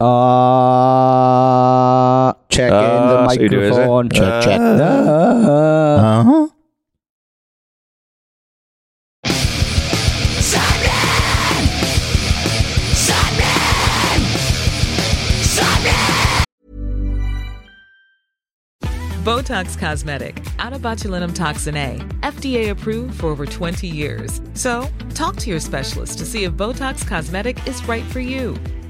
Uh, check in the Ah, so do, is it? microphone. check, check. Ah. Uh-huh. Botox Cosmetic, out of botulinum toxin A, FDA approved for over 20 years. So, talk to your specialist to see if Botox Cosmetic is right for you.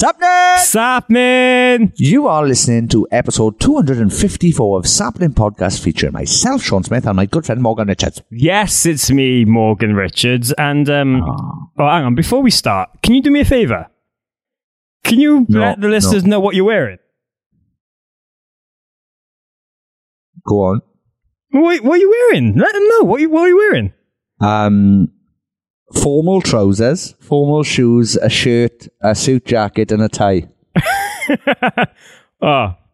Sappenin! Sapnin! You are listening to episode 254 of Sappenin Podcast featuring myself, Sean Smith, and my good friend Morgan Richards. Yes, it's me, Morgan Richards. And, um, oh, hang on, before we start, can you do me a favour? Can you No, let the listeners know what you're wearing? Go on. What, what are you wearing? Let them know. What, you, what are you wearing? Um, formal trousers, formal shoes, a shirt, a suit jacket, and a tie. Oh.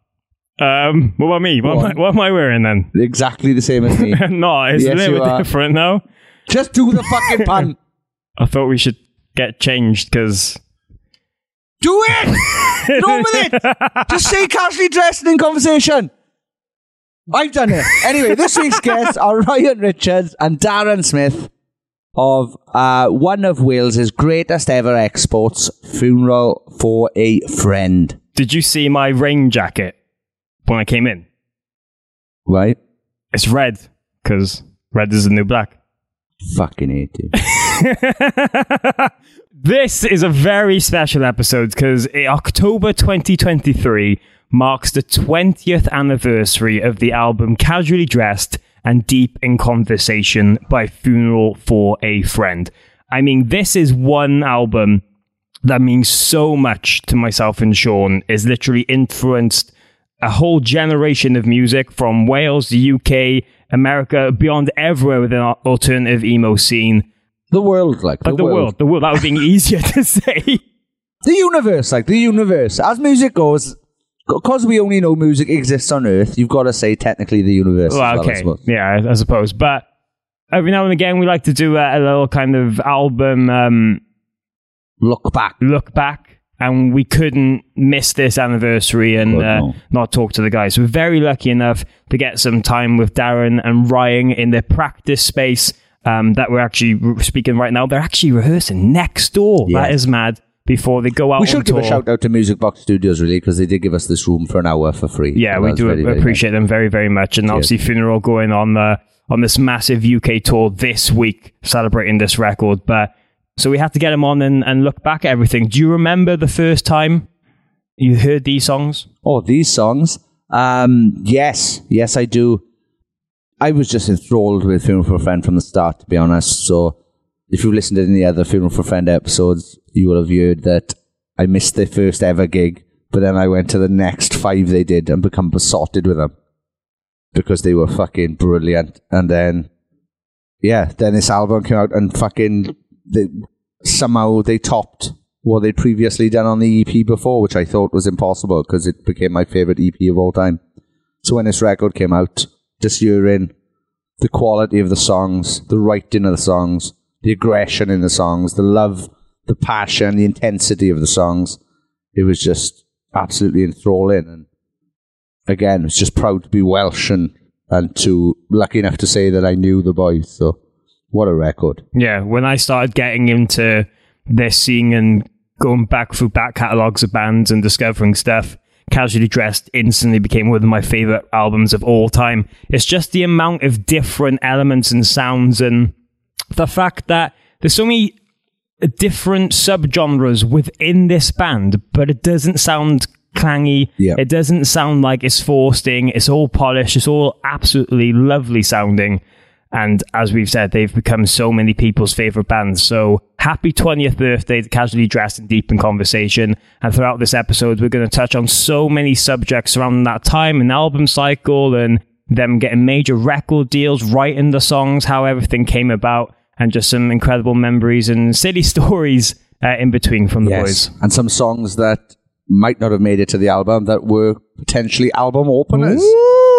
Um, what about me? What, Go am I, what am I wearing then? Exactly the same as me. no, it's Yes, a little bit are. different now. Just do the fucking pun. I thought we should get changed because. Do it! On with it! Just say casually dressed and in conversation. I've done it. Anyway, this week's guests are Ryan Richards and Darran Smith of uh, one of Wales's greatest ever exports, Funeral for a Friend. Did you see my rain jacket when I came in? Right? It's red because red is the new black. Fucking hate you. This is a very special episode because October 2023 marks the 20th anniversary of the album Casually Dressed and Deep in Conversation by Funeral for a Friend. I mean, this is one album that means so much to myself and Sean, is literally influenced a whole generation of music from Wales, the UK, America, beyond everywhere within our alternative emo scene. The world, like, Like the, world. the world. That would be easier to say. The universe, like the universe. As music goes, because we only know music exists on Earth, you've got to say technically the universe. Well, well, I okay, suppose. yeah, I, I suppose. But every now and again, we like to do a, a little kind of album um, Look back. look back, and we couldn't miss this anniversary and uh, no. not talk to the guys. We're very lucky enough to get some time with Darran and Ryan in their practice space um, that we're actually speaking right now. They're actually rehearsing next door. Yeah. That is mad. Before they go out, We should give a shout out to Music Box Studios, really, because they did give us this room for an hour for free. Yeah, So we do very, very appreciate them very, very much. And obviously, Funeral going on the on this massive UK tour this week, celebrating this record. But so we had to get them on and, and look back at everything. Do you remember the first time you heard these songs? nice. Oh, these songs. Um, yes, yes, I do. I was just enthralled with Funeral for a Friend from the start, to be honest. So, if you've listened to any other Funeral for a Friend episodes, you will have heard that I missed their first ever gig, but then I went to the next five they did and become besotted with them because they were fucking brilliant. And then, yeah, then this album came out and fucking they, somehow they topped what they'd previously done on the EP before, which I thought was impossible because it became my favorite EP of all time. So when this record came out, this year in, the quality of the songs, the writing of the songs, the aggression in the songs, the love, the passion, the intensity of the songs, it was just absolutely enthralling. And again, I was just proud to be Welsh and, and to lucky enough to say that I knew the boys. So what a record. Yeah, when I started getting into this scene and going back through back catalogs of bands and discovering stuff, Casually Dressed instantly became one of my favorite albums of all time. It's just the amount of different elements and sounds and the fact that there's so many different subgenres within this band, but it doesn't sound clangy. Yeah. It doesn't sound like it's forcing. It's all polished. It's all absolutely lovely sounding. And as we've said, they've become so many people's favorite bands. So happy 20th birthday to Casually Dressed and Deep in Conversation. And throughout this episode, we're going to touch on so many subjects around that time and album cycle and them getting major record deals, writing the songs, how everything came about, and just some incredible memories and silly stories uh, in between from the boys. And some songs that might not have made it to the album that were potentially album openers.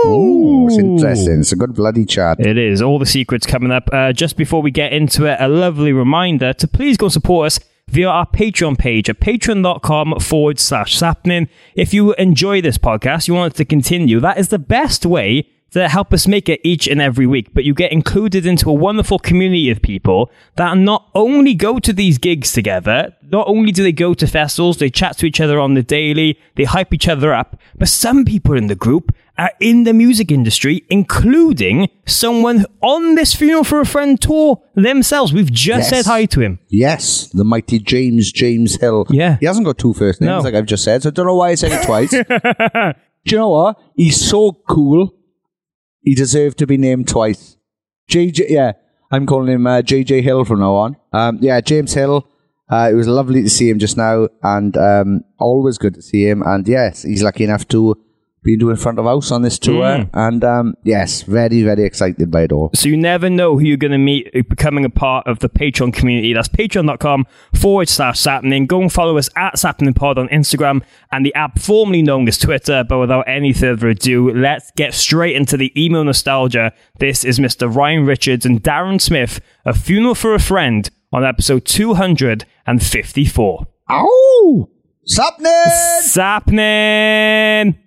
Ooh, it's interesting. It's a good bloody chat. It is. All the secrets coming up. Uh, just before we get into it, a lovely reminder to please go support us via our Patreon page at patreon.com forward slash sapnin. If you enjoy this podcast, you want it to continue, that is the best way to help us make it each and every week. But you get included into a wonderful community of people that not only go to these gigs together, not only do they go to festivals, they chat to each other on the daily, they hype each other up, but some people in the group are in the music industry, including someone on this Funeral for a Friend tour themselves. We've just Yes. said hi to him. Yes, the mighty James James Hill. Yeah. He hasn't got two first names, No. like I've just said, so I don't know why I said it twice. Do you know what? He's so cool. He deserved to be named twice. JJ, yeah, I'm calling him uh, JJ Hill from now on. Um, yeah, James Hill. Uh, it was lovely to see him just now, and um, always good to see him. And yes, he's lucky enough to be doing front of house on this tour. Mm. And um, yes, very, very excited by it all. So you never know who you're going to meet uh, becoming a part of the Patreon community. That's patreon.com forward slash sappenin. Go and follow us at sappeninpod on Instagram and the app formerly known as Twitter. But without any further ado, let's get straight into the emo nostalgia. This is Mr. Ryan Richards and Darran Smith, A Funeral for a Friend on episode 254. Oh, Ow! Sapnin!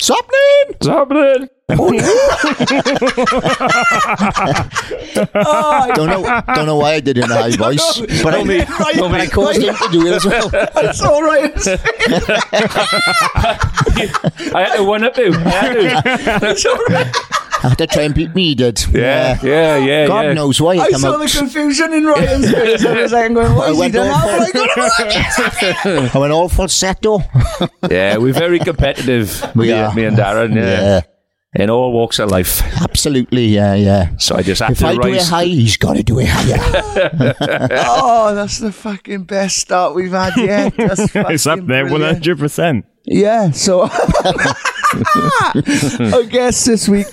Sappenin! Sapnin! Sappenin! don't know, don't know why I did it in a high voice, but I, but I caused him to do it as well. It's all right. I had to one up you. I had to. I had to try and beat me. He did. Yeah, yeah, yeah. God yeah. knows why I he saw out. the confusion in Ryan's face. I was like, going, what I is he went done on now? for- Like, what I went all falsetto. Yeah, we're very competitive. We me, are. me and Darran. Yeah. Yeah, in all walks of life. absolutely. Yeah, yeah. So I just have If to I do it high, he's got to do it higher. oh, that's the fucking best start we've had yet. That's It's up there brilliant. 100%. Yeah, so our guests this week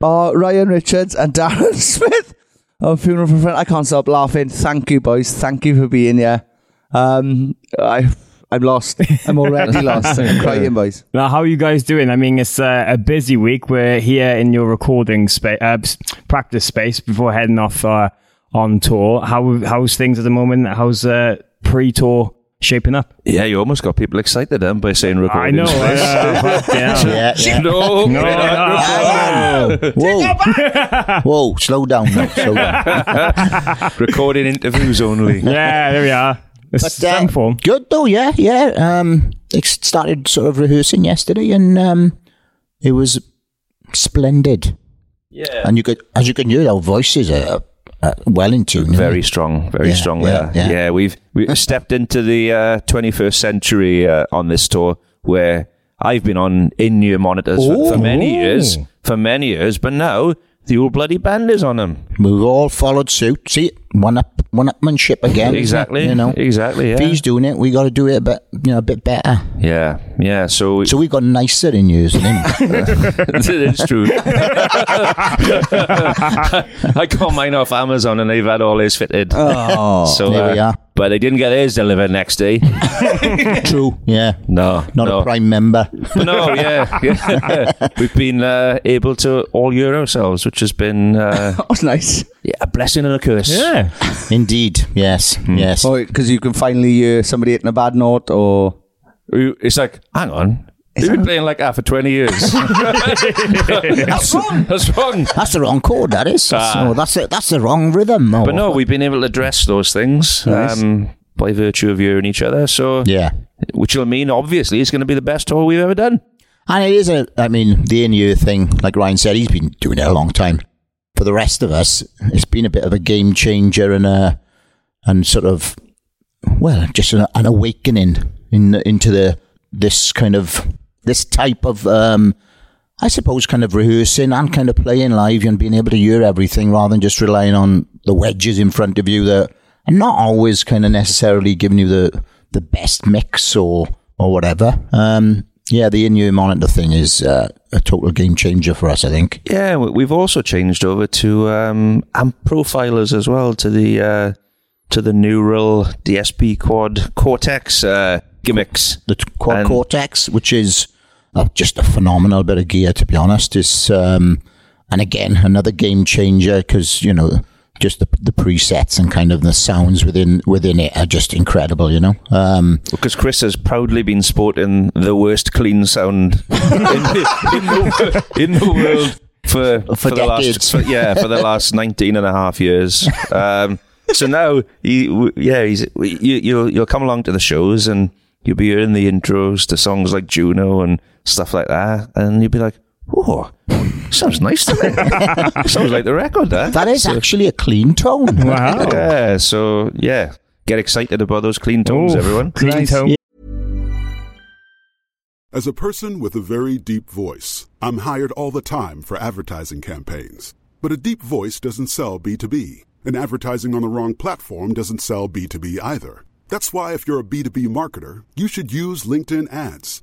are Ryan Richards and Darran Smith of Funeral for Friend. I can't stop laughing. Thank you, boys. Thank you for being here. Um, I, I'm lost. I'm already lost. I'm crying, boys. Now, how are you guys doing? I mean, it's uh, a busy week. We're here in your recording space, uh, practice space before heading off uh, on tour. How how's things at the moment? How's uh, pre-tour shaping up? Yeah, you almost got people excited then by saying recording. I recording. know. space. uh, yeah. yeah, yeah. No, No, no. Whoa, whoa, slow down now, slow down. recording interviews only. yeah, there we are. It's But, uh, form. Good though, yeah, yeah. Um, they started sort of rehearsing yesterday, and um, it was splendid. Yeah. And you could, as you can hear, our voices are uh, well in tune. Very strong, very Yeah, strong yeah, there. yeah. we've we've stepped into the uh, 21st century uh, on this tour where I've been on in-ear monitors for, for many years, for many years, but now the old bloody band is on them. We've all followed suit. See, one up, one upmanship again. Exactly, You know, exactly. if Yeah, he's doing it, we got to do it a bit, you know, a bit better. yeah, yeah. So, So we got nicer in-ears than him. it's true. I got mine off Amazon and they've had all his fitted. Oh, so there we uh, are. But they didn't get theirs delivered next day. True. Yeah. No, Not no. a prime member. But no, yeah, yeah. We've been uh, able to all year ourselves, which has been uh, that was nice. yeah, a blessing and a curse. Yeah. Indeed. Yes. Yes. Oh, because you can finally hear somebody hitting a bad note or. It's like, hang on. We've been playing like that for 20 years. that's wrong. That's wrong. That's the wrong chord. That is. Ah. So that's it. That's the wrong rhythm. Oh. But no, we've been able to address those things. Nice. Um, by virtue of hearing each other. So Yeah. which will mean obviously it's going to be the best tour we've ever done. And it is a, I mean, the in-ear thing, like Ryan said, he's been doing it a long time. For the rest of us, it's been a bit of a game changer and a, and sort of, well, just an, an awakening in into the this kind of this type of, um, I suppose, kind of rehearsing and kind of playing live and being able to hear everything rather than just relying on the wedges in front of you that are not always kind of necessarily giving you the the best mix or or whatever. Um, yeah, the in-ear monitor thing is uh, a total game changer for us. I think. Yeah, we- we've also changed over to um, amp profilers as well to the uh, to the neural DSP quad Cortex uh, gimmicks. the t- quad And- cortex, which is uh, just a phenomenal bit of gear, to be honest. Is um, and again another game changer because you know just the, the presets and kind of the sounds within within it are just incredible. You know, um, Because Chris has proudly been sporting the worst clean sound in, the, in, the, in the world for, For the last for- yeah for the last 19 and a half years. Um, so now he yeah he's you you'll you'll come along to the shows and you'll be hearing the intros to songs like Juneau and stuff like that, and you'd be like, oh, sounds nice to me. sounds like the record, huh? that is actually a clean tone. Wow. Yeah. So yeah, get excited about those clean tones, Ooh, everyone. Clean Nice. tone. As a person with a very deep voice, I'm hired all the time for advertising campaigns. But a deep voice doesn't sell B2B, and advertising on the wrong platform doesn't sell B2B either. That's why, if you're a B2B marketer, you should use LinkedIn ads.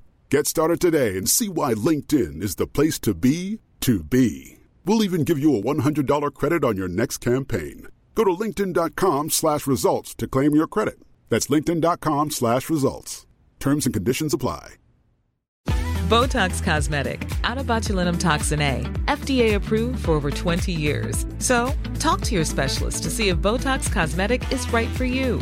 Get started today and see why LinkedIn is the place to be to be. We'll even give you a $100 credit on your next campaign. Go to linkedin.com slash results to claim your credit. That's linkedin.com slash results. Terms and conditions apply. Botox Cosmetic, out of botulinum toxin A, FDA approved for over 20 years. So, talk to your specialist to see if Botox Cosmetic is right for you.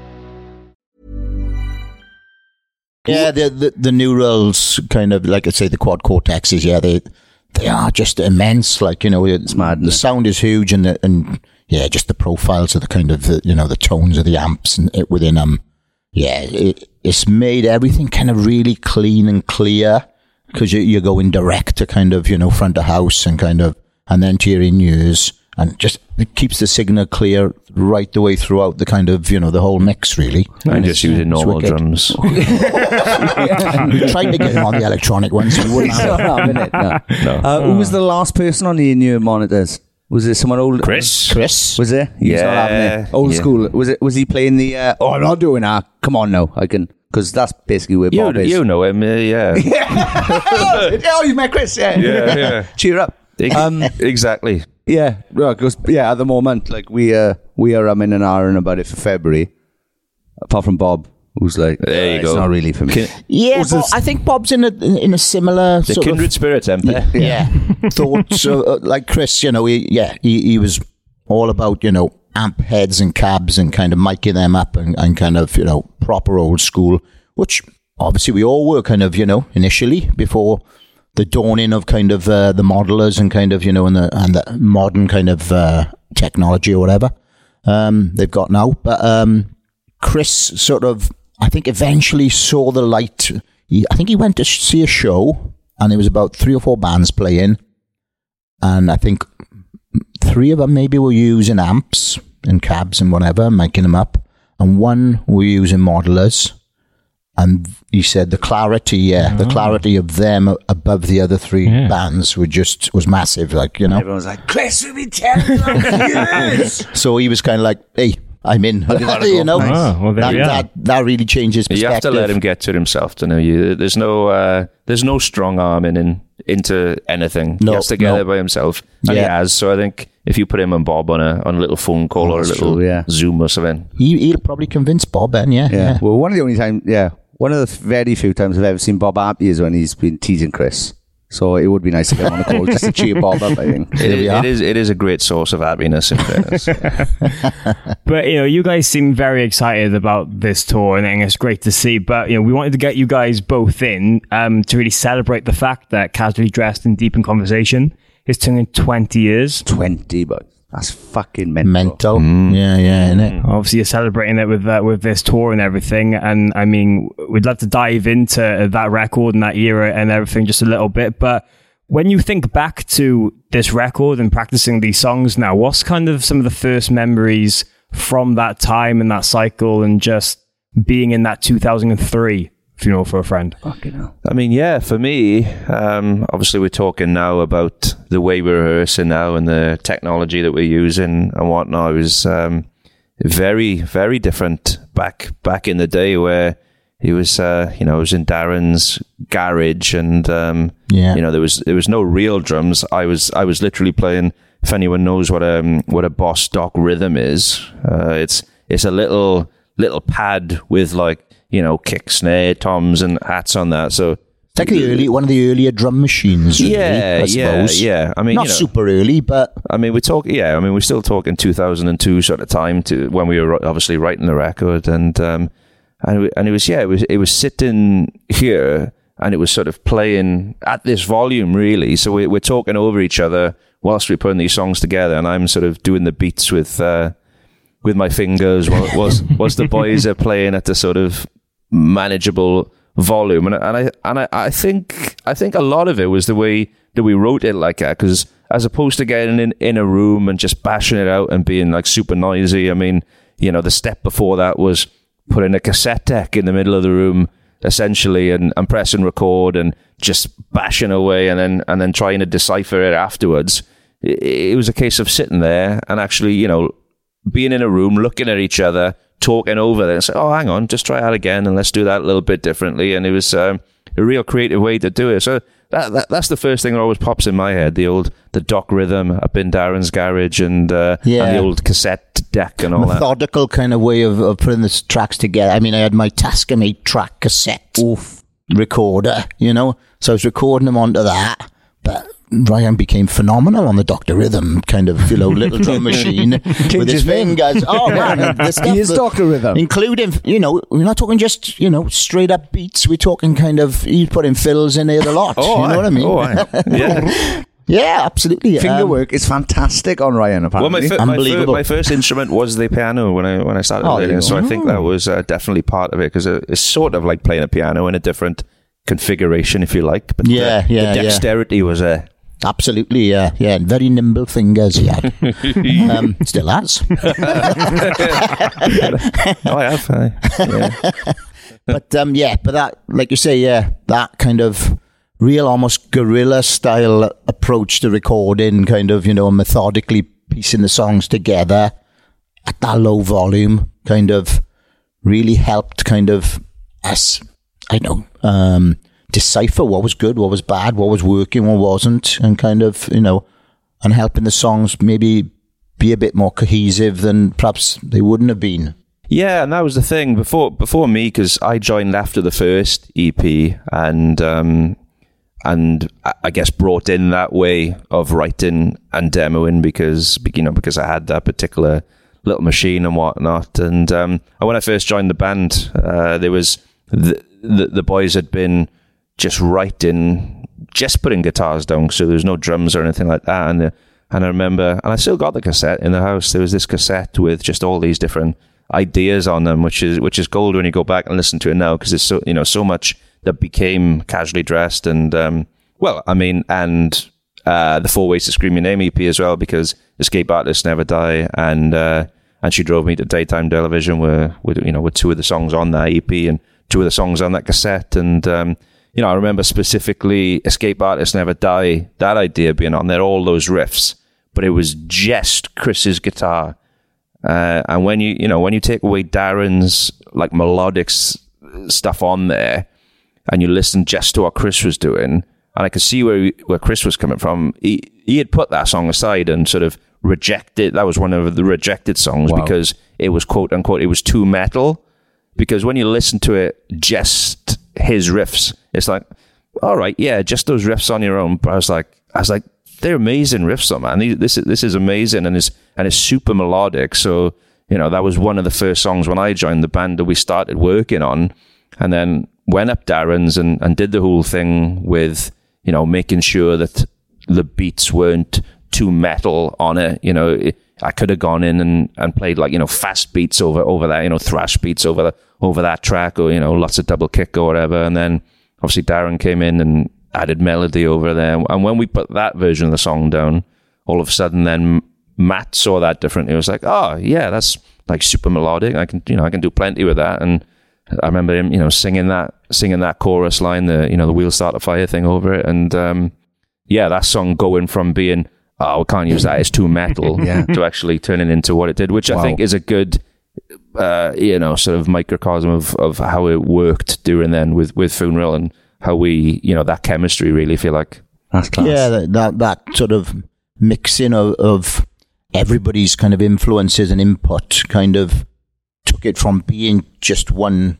Yeah, the, the the neurals kind of like I say the quad cortexes. Yeah, they they are just immense. Like you know, it's mad, The sound is huge, and the, and yeah, just the profiles of the kind of the, you know the tones of the amps and it within them. Yeah, it, it's made everything kind of really clean and clear because you, you're going direct to kind of you know front of house and kind of and then to your in ears and just it keeps the signal clear right the way throughout the kind of you know the whole mix really. I'm And just using normal wicked. drums. we tried to get him on the electronic ones. We wouldn't He's not having it. No. Uh, who was the last person on the in-ear monitors? Was it someone old? Chris. Chris. Was it? He's not having Yeah, it. Old yeah. school. Was it? Was he playing the? Uh, oh, I'm not doing that. Come on now, I can. Because that's basically where You, Bob is. you know him, uh, yeah. oh, you met Chris. Yeah, Yeah, yeah. Cheer up. Um, exactly. Yeah, right. Because yeah, at the moment, like we uh, we are um, in an hour and about it for February. Apart from Bob, who's like, There you "Uh, It's not really for me. Kin- Yeah, but this- I think Bob's in a in a similar the sort kindred of spirits, Emperor. yeah thoughts. uh, uh, like Chris, you know, he, yeah, he, he was all about you know amp heads and cabs and kind of miking them up and, and kind of you know proper old school, which obviously we all were kind of you know initially before the dawning of kind of uh, the modelers and kind of you know and the and the modern kind of uh, technology or whatever um, they've got now. But um, Chris sort of, I think, eventually saw the light. He, I think he went to see a show, and there was about three or four bands playing, and I think three of them maybe were using amps and cabs and whatever, making them up, and one were using modelers. And he said the clarity, yeah, the mm. clarity of them above the other three Yeah. bands were just was massive, like you know. Everyone's like, Chris, we've been telling you for years. So he was kind of like, "Hey, I'm in," you know. Ah, well, that, that that really changes perspective. You perspective. have to let him get to it himself to know you. There's no uh, there's no strong arming in into anything. No, he has to get no. there by himself, and he has. So I think if you put him and Bob on a on a little phone call or a little true, yeah. Zoom or something, He, he'll probably convince Bob, then, yeah, Yeah. Well, one of the only times, yeah, one of the very few times I've ever seen Bob happy is when he's been teasing Chris. So it would be nice to get him on a call just to cheer Bob up, I think. it, it is it is a great source of happiness. In fairness, But you know, you guys seem very excited about this tour, and I think it's great to see. But you know, we wanted to get you guys both in um, to really celebrate the fact that Casually Dressed and Deep in Conversation is turning twenty years. 20, but that's fucking mental. mental. Mm. Yeah, yeah, innit? Obviously, you're celebrating it with uh, with this tour and everything. And I mean, we'd love to dive into that record and that era and everything just a little bit. But when you think back to this record and practicing these songs now, what's kind of some of the first memories from that time and that cycle and just being in that 2003 funeral for a friend? Fucking hell. I mean, yeah, for me, um, obviously we're talking now about the way we're rehearsing now and the technology that we're using and whatnot. It was um, very, very different back back in the day where it was, uh, you know, was in Darran's garage and um, Yeah. you know there was there was no real drums. I was I was literally playing. If anyone knows what a what a Boss Doc rhythm is, uh, it's it's a little little pad with like you know kick, snare, toms, and hats on that. So It's like the early, one of the earlier drum machines. Really, yeah, I yeah, suppose. yeah. I mean, not you know, super early, but I mean, we're talking. Yeah, I mean, we're still talking 2002 sort of time to when we were obviously writing the record, and um, and it- and it was yeah, it was it was sitting here, and it was sort of playing at this volume really. So we, we're talking over each other whilst we're putting these songs together, and I'm sort of doing the beats with uh, with my fingers, while whilst, whilst the boys are playing at a sort of manageable volume, and I- and I and I, I think I think a lot of it was the way that we wrote it like that because as opposed to getting in in a room and just bashing it out and being like super noisy. I mean, you know, the step before that was putting a cassette deck in the middle of the room essentially and, and pressing record and just bashing away and then and then trying to decipher it afterwards. It, it was a case of sitting there and actually, you know, being in a room, looking at each other, talking over there, and say, "Oh, hang on, just try that again, and let's do that a little bit differently." And it was um, a real creative way to do it. So that, that that's the first thing that always pops in my head: the old the dock rhythm up in Darran's garage, and uh, Yeah. and the old cassette deck and all that. methodical kind of way of, of putting the tracks together. I mean, I had my Tascam 8 track cassette recorder, you know, so I was recording them onto that, but Ryan became phenomenal on the Doctor Rhythm kind of, you know, little drum machine with his fingers. Oh, man, the stuff He is Dr. Rhythm. Including, you know, we're not talking just, you know, straight up beats. We're talking kind of, he's putting fills in there a lot. Oh, you know aye. what I mean? Oh, aye. yeah. Yeah, absolutely. Finger Um, work is fantastic on Ryan, Well, my, apparently. fir- my, fir- my first instrument was the piano when I when I started Oh, learning, there so I think that was uh, definitely part of it because it's sort of like playing a piano in a different configuration, if you like. But Yeah, the, yeah, the yeah. dexterity was uh, Absolutely, yeah, yeah. Very nimble fingers he had. um, still has. oh, I have. aye. Yeah. But um, yeah, but that, like you say, yeah, that kind of real, almost guerrilla style approach to recording, kind of, you know, methodically piecing the songs together at that low volume, kind of really helped, kind of us, I know, um, decipher what was good, what was bad, what was working, what wasn't, and kind of, you know, and helping the songs maybe be a bit more cohesive than perhaps they wouldn't have been. Yeah, and that was the thing before before me because I joined after the first EP and um, and I- guess brought in that way of writing and demoing because you know because I had that particular little machine and whatnot. And um, when I first joined the band, uh, there was the, the the boys had been just writing, just putting guitars down, so there was no drums or anything like that. And uh, And I remember, and I still got the cassette in the house. There was this cassette with just all these different ideas on them, which is which is gold when you go back and listen to it now because it's so you know so much that became casually dressed and um, well, I mean, and uh, the Four Ways to Scream Your Name EP as well because Escape Artists Never Die. And uh, and she drove me to daytime television were with you know with two of the songs on that EP and two of the songs on that cassette. And um, you know I remember specifically Escape Artists Never Die that idea being on there all those riffs. But it was just Chris's guitar. Uh, and when you you know when you take away Darran's like melodic stuff on there and you listen just to what Chris was doing and I could see where where Chris was coming from. He he had put that song aside and sort of rejected. That was one of the rejected songs Wow. because it was quote unquote it was too metal. Because when you listen to it, just his riffs, it's like, all right, yeah, just those riffs on your own. But I was like, I was like, they're amazing riffs, though, man. These- This is this is amazing and it's and it's super melodic. So you know that was one of the first songs when I joined the band that we started working on, and then went up Darran's and and did the whole thing with you know making sure that the beats weren't too metal on it. You know, it, I could have gone in and, and played like you know fast beats over over that, you know thrash beats over the, over that track, or you know lots of double kick or whatever. And then obviously Darran came in and added melody over there. And when we put that version of the song down, all of a sudden then Matt saw that differently. He was like, oh yeah, that's like super melodic. I can you know I can do plenty with that. And I remember him, you know, singing that singing that chorus line, the you know the wheel start a fire thing over it, and um, yeah, that song going from being oh we can't use that it's too metal Yeah. to actually turning into what it did, which I think is a good uh, you know sort of microcosm of of how it worked during then with with funeral and how we you know that chemistry really feel like That's class. Yeah, that, that that sort of mixing of, of everybody's kind of influences and input kind of took it from being just one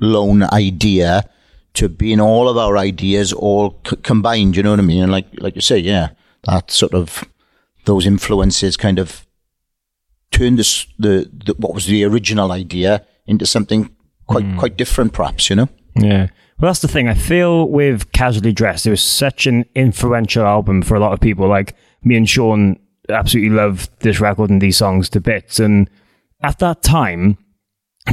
lone idea to being all of our ideas all c- combined. You know what I mean? And like like you say, yeah, that sort of those influences kind of turned this, the, the what was the original idea into something quite hmm. quite different, perhaps. You know? Yeah. Well, that's the thing. I feel with Casually Dressed, it was such an influential album for a lot of people. Like me and Sean absolutely love this record and these songs to bits. And at that time,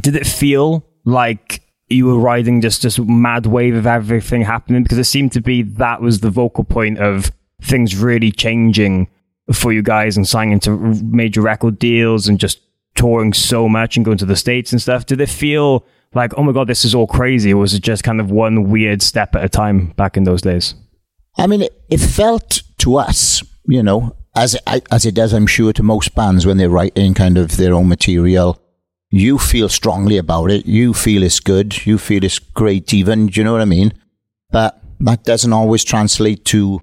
did it feel like you were riding just this mad wave of everything happening? Because it seemed to be that was the vocal point of things really changing for you guys and signing into major record deals and just touring so much and going to the States and stuff. Did it feel like, oh my God, this is all crazy? Or was it just kind of one weird step at a time back in those days? I mean, it, it felt to us, you know, as I- as it does, I'm sure, to most bands when they're writing kind of their own material. You feel strongly about it. You feel it's good. You feel it's great, even. Do you know what I mean? But that doesn't always translate to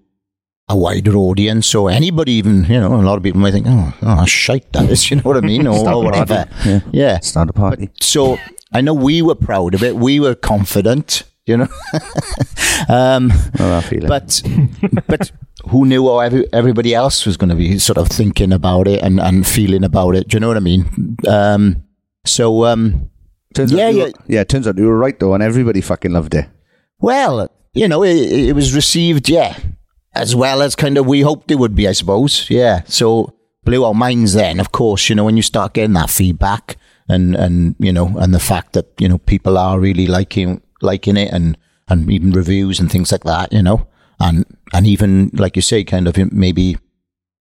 a wider audience or anybody. Even you know, a lot of people might think, "Oh, oh shite that is." You know what I mean? Or, or whatever. Yeah. yeah. Start a party. So I know we were proud of it. We were confident. You know. um, I feel but but who knew how every, everybody else was going to be sort of thinking about it and, and feeling about it? Do you know what I mean? Um, so um, yeah, yeah. were, yeah. Turns out you were right though, and everybody fucking loved it. well, you know, it, it was received, yeah, as well as kind of we hoped it would be, I suppose. Yeah. So blew our minds then, of course, you know, when you start getting that feedback and, and, you know, and the fact that, you know, people are really liking, liking it and, and even reviews and things like that, you know, and, and even, like you say, kind of maybe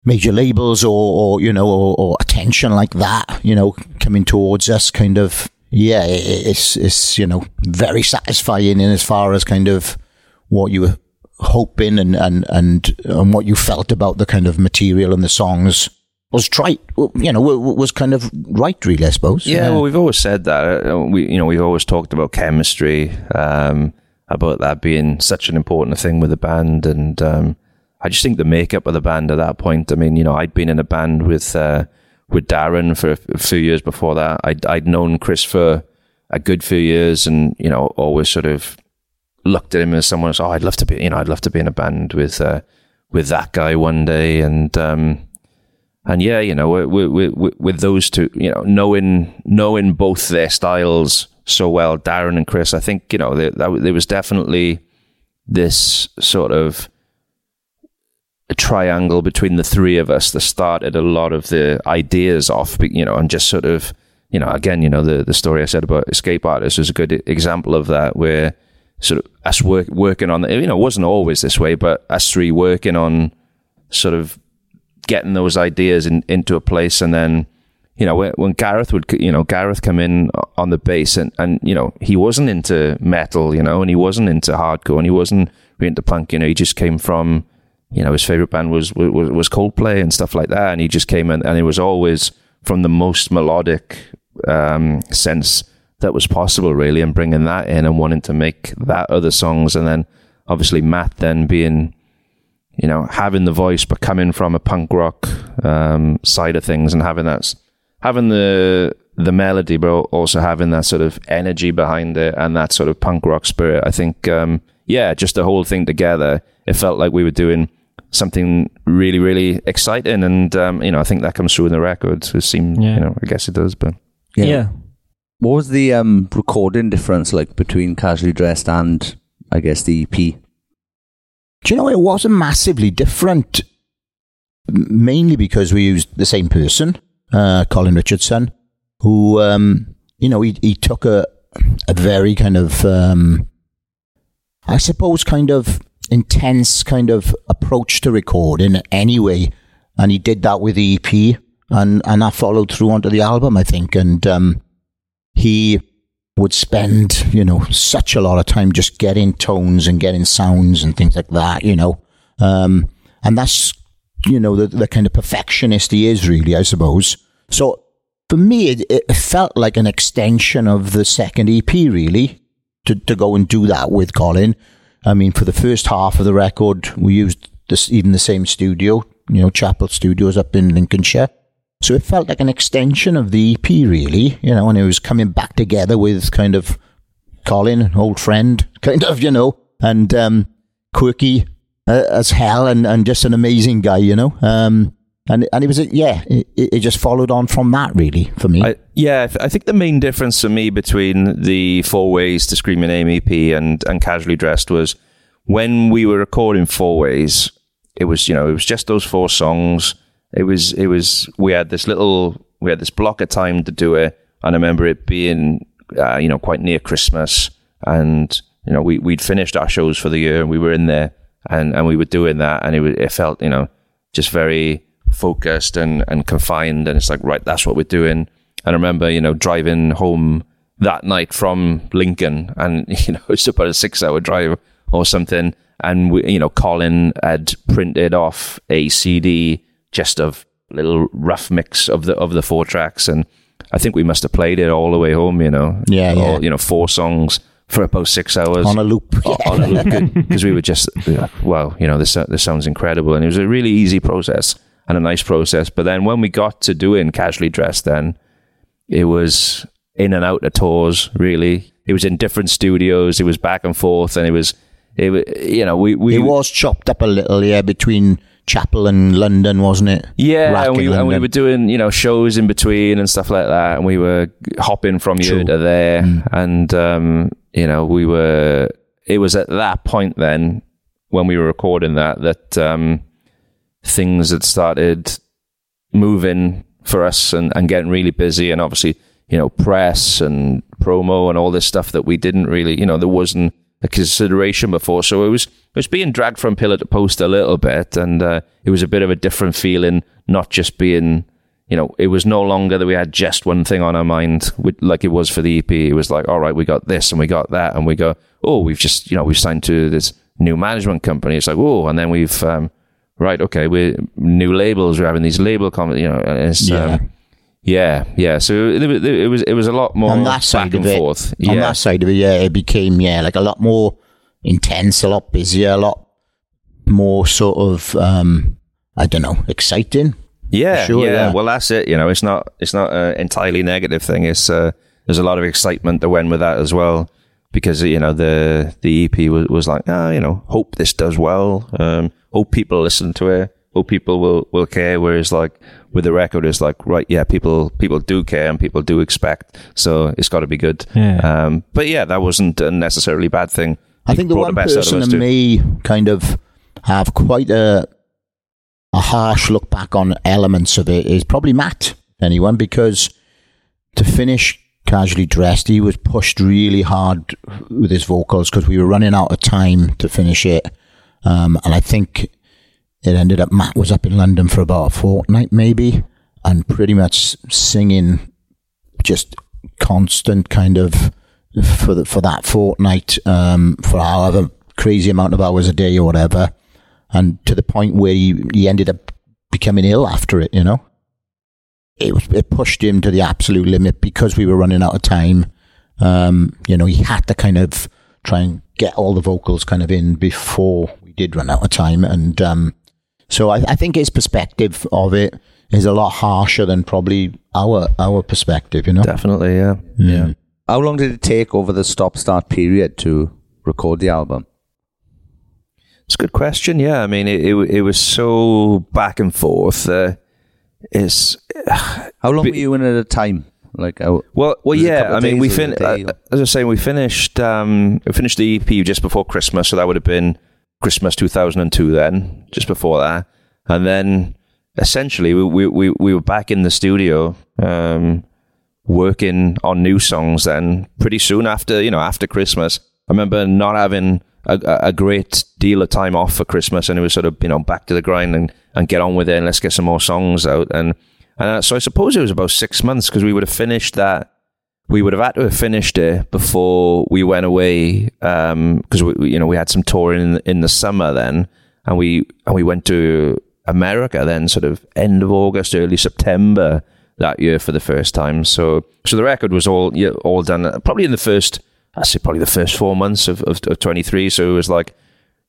major labels or, or you know, or, or attention like that, you know, coming towards us kind of, yeah, it's, it's, you know, very satisfying in as far as kind of what you were hoping and, and, and, and what you felt about the kind of material and the songs was right, you know, was kind of right, really, I suppose. Yeah, well, we've always said that. Uh, We, you know, we've always talked about chemistry, um, about that being such an important thing with the band, and um, I just think the makeup of the band at that point. I mean, you know, I'd been in a band with uh, with Darran for a few years before that. I'd I'd known Chris for a good few years, and you know, always sort of looked at him as someone. who's, Oh, I'd love to be. You know, I'd love to be in a band with uh, with that guy one day, and. Um, and yeah, you know, with, with, with those two, you know, knowing knowing both their styles so well, Darran and Chris, I think you know there, there was definitely this sort of triangle between the three of us that started a lot of the ideas off, you know, and just sort of, you know, again, you know, the, the story I said about escape artists is a good example of that, where sort of us work, working on, the, you know, it wasn't always this way, but us three working on sort of getting those ideas in, into a place and then, you know, when, Gareth would, you know, Gareth come in on the bass and, and, you know, he wasn't into metal, you know, and he wasn't into hardcore and he wasn't into punk, you know, he just came from, you know, his favorite band was, was, was Coldplay and stuff like that. And he just came in and it was always from the most melodic, um, sense that was possible really and bringing that in and wanting to make that other songs. And then obviously Matt then being, you know, having the voice, but coming from a punk rock, um, side of things and having that, having the the melody, but also having that sort of energy behind it and that sort of punk rock spirit. I think, um, yeah, just the whole thing together. It felt like we were doing something really, really exciting, and um, you know, I think that comes through in the record. It seemed, Yeah. you know, I guess it does, but Yeah. yeah. What was the um, recording difference like between Casually Dressed and, I guess, the E EP? Do you know it wasn't massively different? Mainly because we used the same person, uh, Colin Richardson, who um, you know he he took a a very kind of um, I suppose kind of intense kind of approach to recording anyway, and he did that with the EP, and and that followed through onto the album, I think, and um, he would spend, you know, such a lot of time just getting tones and getting sounds and things like that, you know. Um, and that's, you know, the, the kind of perfectionist he is, really, I suppose. So for me, it, it felt like an extension of the second EP, really, to, to go and do that with Colin. I mean, for the first half of the record, we used this, even the same studio, you know, Chapel Studios up in Lincolnshire. So it felt like an extension of the EP, really, you know, and it was coming back together with kind of Colin, an old friend, kind of, you know, and um, quirky uh, as hell and, and just an amazing guy, you know. Um, and and it was, a, yeah, it, it just followed on from that, really, for me. I, yeah, I think the main difference for me between the Four Ways to Scream Your Name EP and, and Casually Dressed was when we were recording Four Ways, it was, you know, it was just those four songs. It was, it was, we had this little, we had this block of time to do it. And I remember it being, uh, you know, quite near Christmas. And, you know, we, we'd finished our shows for the year and we were in there and, and we were doing that. And it, wa- it felt, you know, just very focused and, and confined. And it's like, right, that's what we're doing. And I remember, you know, driving home that night from Lincoln and, you know, it's about a six hour drive or something. And, we, you know, Colin had printed off a CD just of little rough mix of the, of the four tracks. And I think we must have played it all the way home, you know. Yeah, yeah. You know, four songs for about six hours on a loop. o- on a loop because we were just uh, wow you know this this sounds incredible and it was a really easy process and a nice process but then when we got to doing casually dressed then it was in and out of tours really it was in different studios it was back and forth and it was it you know we we it was chopped up a little, yeah, between Chapel and London, wasn't it? yeah, Rack and we, and we were doing you know shows in between and stuff like that, and we were hopping from here to there, Mm. and um, you know we were. It was at that point then when we were recording that that um, things had started moving for us and, and getting really busy, and obviously you know press and promo and all this stuff that we didn't really you know there wasn't a consideration before, so it was it was being dragged from pillar to post a little bit, and uh, it was a bit of a different feeling, not just being, you know, it was no longer that we had just one thing on our mind, like it was for the EP. It was like, all right, we got this and we got that, and we go, oh, we've just, you know, we've signed to this new management company. It's like, oh, and then we've, um, right, okay, we're new labels. We're having these label comments, you know, it's, Yeah. um, yeah, yeah. So it, was- it was it was a lot more on that side back of and it, forth. on yeah, that side of it, yeah, it became yeah like a lot more intense, a lot busier, a lot more sort of um, I don't know, exciting. Yeah, Sure, yeah. yeah. Well, that's it. You know, it's not it's not an entirely negative thing. It's uh, there's a lot of excitement that went with that as well because you know the the EP was, was like, ah, you know, hope this does well. Um, hope people listen to it. Hope people will will care. Whereas like with the record, it's like right, yeah, people people do care and people do expect. So it's got to be good. Yeah. Um, but yeah, that wasn't a necessarily bad thing. I It think the brought one best out of person us that too. may kind of have quite a a harsh look back on elements of it is probably Matt. Anyone because to finish casually dressed, he was pushed really hard with his vocals because we were running out of time to finish it, um, and I think it ended up Matt was up in London for about a fortnight maybe, and pretty much singing just constant kind of for the, for that fortnight um, for however crazy amount of hours a day or whatever, and to the point where he, he ended up becoming ill after it. You know, it was it pushed him to the absolute limit because we were running out of time. Um, you know, he had to kind of try and get all the vocals kind of in before we did run out of time, and um, so I, I think his perspective of it is a lot harsher than probably our our perspective. You know, Definitely, yeah. yeah. How long did it take over the stop start period to record the album? It's a good question. Yeah, I mean, it it, it was so back and forth. Uh, it's How long Be- were you in at a time? Like, how, well, well, Was it a couple yeah. I mean, we or was fin- it a day uh, as I was saying, we finished um, we finished the EP just before Christmas, so that would have been Christmas two thousand and two. Then, just before that, and then essentially we we we, we were back in the studio. Um, working on new songs then pretty soon after you know after christmas i remember not having a, a a great deal of time off for christmas and it was sort of you know back to the grind and, and get on with it and let's get some more songs out and and uh, so i suppose it was about six months because we would have finished that we would have had to have finished it before we went away because we, we- you know we had some touring in, in the summer then and we and we went to America then sort of end of August early September that year for the first time so so the record was all all done uh, probably in the first I say probably the first four months of, of, of 23 so it was like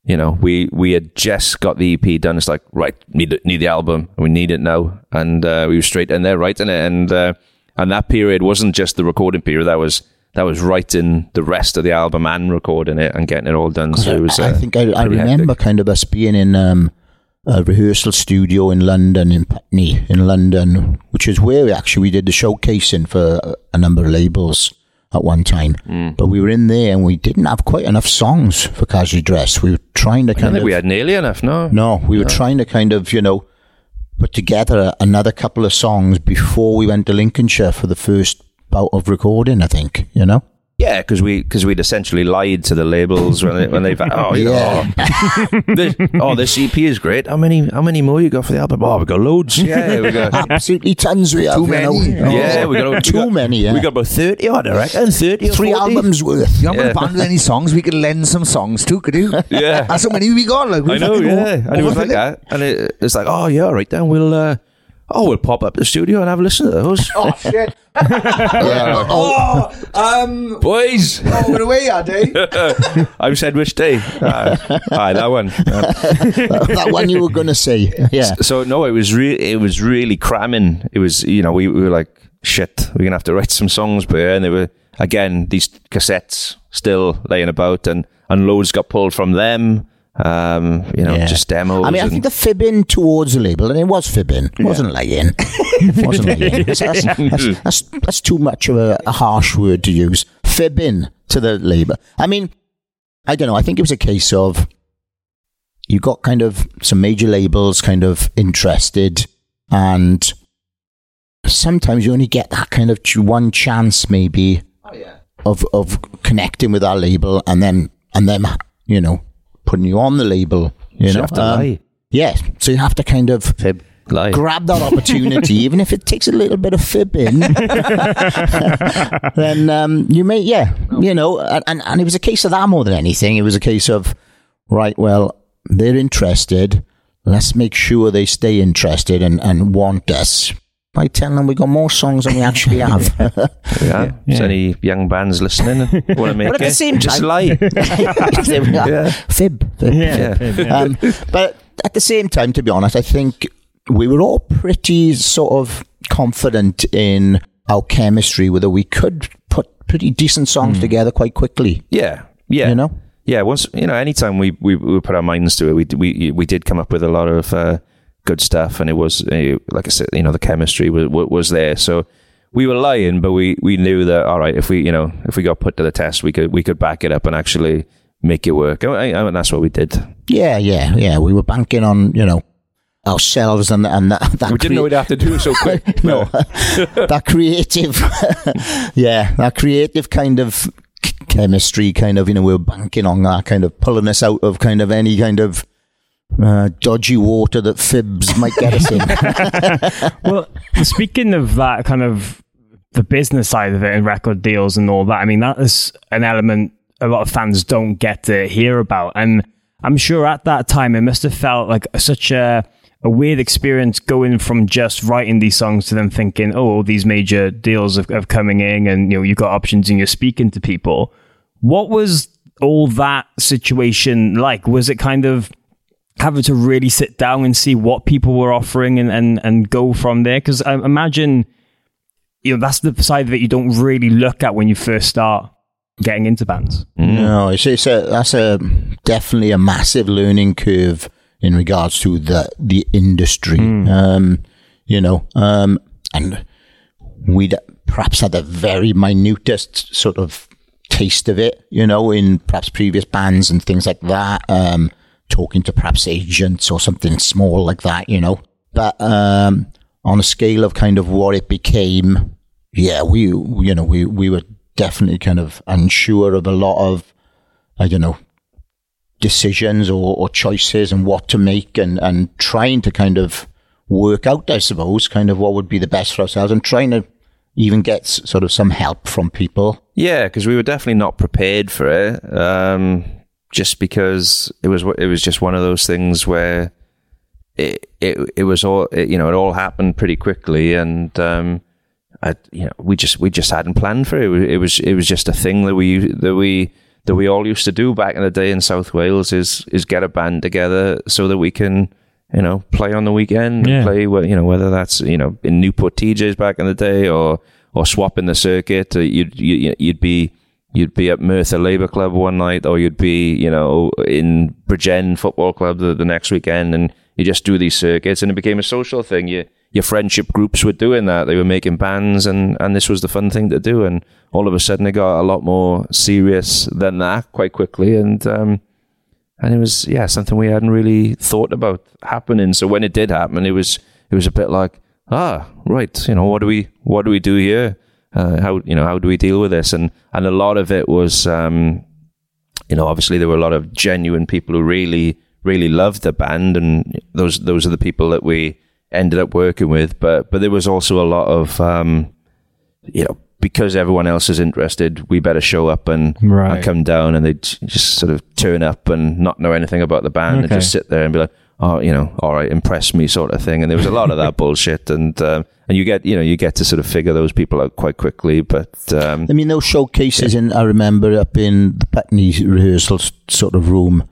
you know, we we had just got the EP done. It's like, right, need need the album. We need it now, and uh, we were straight in there writing it. And uh, and that period wasn't just the recording period. That was that was writing the rest of the album and recording it and getting it all done. So it was. I uh, think I, I remember hectic. kind of us being in um, a rehearsal studio in London, in Putney, in London, which is where we actually we did the showcasing for a, number of labels at one time. Mm. But we were in there and we didn't have quite enough songs for Casually Dress. We were trying to I don't kind think of we had nearly enough. No, no, we were trying to kind of you know put together another couple of songs before we went to Lincolnshire for the first bout of recording. I think you know. Yeah, because we because we'd essentially lied to the labels when they, when they've oh you know oh, this, oh this EP is great. How many how many more you got for the album? Oh, we got loads. Yeah, we got. Absolutely tons we have. Too you know. many. Oh, Yeah, we got we too got- many. Yeah. We got about thirty odd, I reckon. Thirty, or three 40. albums worth. you haven't Yeah. abandoned any songs. We could lend some songs too, could you? Yeah. That's how many we got. Like, we I know, yeah. And it was like that. And it, it's like, oh, yeah, right then we'll, uh, oh, we'll pop up the studio and have a listen to those. Oh shit! oh, um, Boys, oh, we're away, are they? I've said which day. Uh, aye, that one. Uh, that one you were going to say. Yeah. so, no, it was, re- it was really cramming. It was, you know, we, we were like, shit, we're going to have to write some songs, but yeah, and they were, again, these cassettes still laying about and, and loads got pulled from them. Um, you know, Yeah. just demos. I mean, I think the fibbing towards the label, and it was fibbing. It wasn't lying. it wasn't lying. That's, that's, that's, that's, that's too much of a, a harsh word to use. Fibbing to the label. I mean, I don't know. I think it was a case of you got kind of some major labels kind of interested, and sometimes you only get that kind of one chance, maybe, oh, yeah. of of connecting with our label, and then and then you know putting you on the label. You You know, have to Um, lie. yeah. So you have to kind of Fib. Lie. grab that opportunity, even if it takes a little bit of fibbing. then um, you may, yeah, you know, and, and and it was a case of that more than anything. It was a case of, right, well, they're interested. Let's make sure they stay interested and, and want us by telling them we got more songs than we actually have. Yeah. Is any young bands listening want to make But at the it? same Just time- lie. There we are. Yeah. Fib. fib. Yeah. um, but at the same time, to be honest, I think we were all pretty sort of confident in our chemistry, whether we could put pretty decent songs together quite quickly. Yeah, yeah, You know? yeah. Once you know, anytime we we, we put our minds to it, we we we did come up with a lot of uh, good stuff, and it was uh, like I said, you know, the chemistry was was there. So we were lying, but we we knew that all right, if we you know if we got put to the test, we could we could back it up and actually make it work, and, and that's what we did. Yeah, yeah, yeah. We were banking on, you know, ourselves and and that, that We didn't know we'd have to do it so quick. no, that creative, yeah, that creative kind of chemistry, kind of, you know, we were banking on that, kind of pulling us out of kind of any kind of uh, dodgy water that fibs might get us in. well, speaking of that kind of the business side of it and record deals and all that, I mean, that is an element a lot of fans don't get to hear about. And I'm sure at that time it must have felt like such a, a weird experience going from just writing these songs to then thinking, oh, these major deals of coming in and, you know, you've got options and you're speaking to people. What was all that situation like? Was it kind of having to really sit down and see what people were offering and, and, and go from there? Because I imagine, you know, that's the side that you don't really look at when you first start getting into bands. No, it's, it's a that's a definitely a massive learning curve in regards to the the industry. Um, you know, um, and we perhaps had a very minutest sort of taste of it. You know, in perhaps previous bands and things like that. Um, talking to perhaps agents or something small like that. You know, but um, on a scale of kind of what it became, yeah, we you know we we were definitely kind of unsure of a lot of I don't know decisions or, or choices and what to make and and trying to kind of work out I suppose kind of what would be the best for ourselves and trying to even get sort of some help from people. Yeah, because we were definitely not prepared for it. Um, just because it was it was just one of those things where it it, it was all it, you know it all happened pretty quickly and um, I, you know we just we just hadn't planned for it. It was it was, just a thing that we that we that we all used to do back in the day in South Wales is is get a band together so that we can you know play on the weekend Yeah. play you know whether that's you know in Newport TJs back in the day or or swapping the circuit uh, you'd you, you'd be you'd be at Merthyr Labour Club one night or you'd be you know in Bridgend Football Club the, the next weekend and you just do these circuits and it became a social thing. You your friendship groups were doing that. They were making bands and and this was the fun thing to do and all of a sudden it got a lot more serious than that quite quickly and um and it was yeah something we hadn't really thought about happening. So when it did happen it was it was a bit like ah right you know what do we what do we do here uh, how you know how do we deal with this? And and a lot of it was um you know obviously there were a lot of genuine people who really really loved the band and those those are the people that we ended up working with. But but there was also a lot of um you know because everyone else is interested we better show up and, Right. and come down and they just sort of turn up and not know anything about the band and just sit there and be like oh you know all right impress me sort of thing. And there was a lot of that bullshit. And um, and you get you know you get to sort of figure those people out quite quickly. But um I mean those showcases in I remember up in the Putney rehearsal sort of room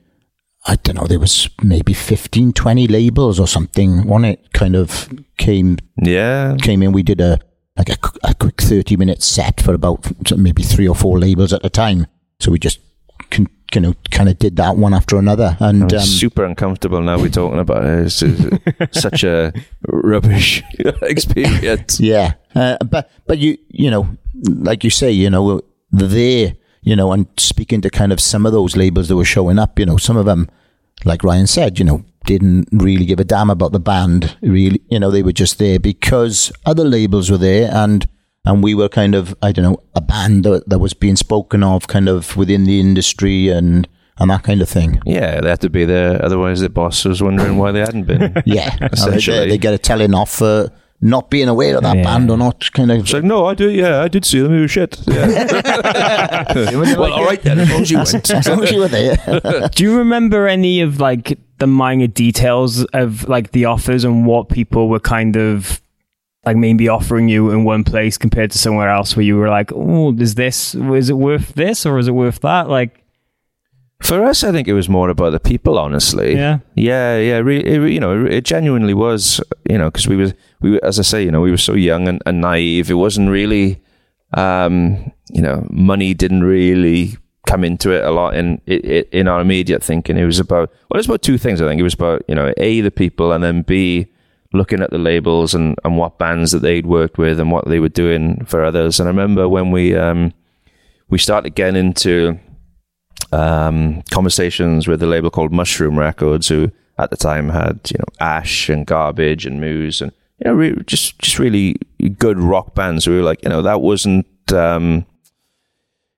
I don't know there was maybe 15 20 labels or something one it kind of came yeah. came in. We did a like a, a quick 30 minute set for about maybe three or four labels at a time. So we just you know kind of did that one after another and um, super uncomfortable now we're talking about it. It's, it's such a rubbish experience. Yeah, uh, but but you you know, like you say, you know, there, you know, and speaking to kind of some of those labels that were showing up, you know, some of them, like Ryan said, you know, didn't really give a damn about the band. Really, you know, they were just there because other labels were there, and and we were kind of I don't know a band that, that was being spoken of, kind of within the industry and and that kind of thing. Yeah, they had to be there. Otherwise, the boss was wondering why they hadn't been. Yeah, they, Essentially. they get a telling off for not being aware of that Yeah. band or not kind of It's like, no, I do. Yeah, I did see them. It was shit. Yeah. well, all right then. As long as you went. as long as you were there. Do you remember any of like the minor details of like the offers and what people were kind of like maybe offering you in one place compared to somewhere else where you were like, oh, is this, is it worth this or is it worth that? Like, For us, I think it was more about the people. Honestly, Yeah. yeah, yeah. Re- it, you know, it genuinely was. You know, because we were, we were, as I say, you know, we were so young and, and naive. It wasn't really, um, you know, money didn't really come into it a lot in in, in our immediate thinking. It was about well, it's about two things. I think it was about you know, a the people, and then b looking at the labels and, and what bands that they'd worked with and what they were doing for others. And I remember when we um, we started getting into um, conversations with a label called Mushroom Records, who at the time had you know Ash and Garbage and Muse and you know re- just just really good rock bands. We were like you know that wasn't um,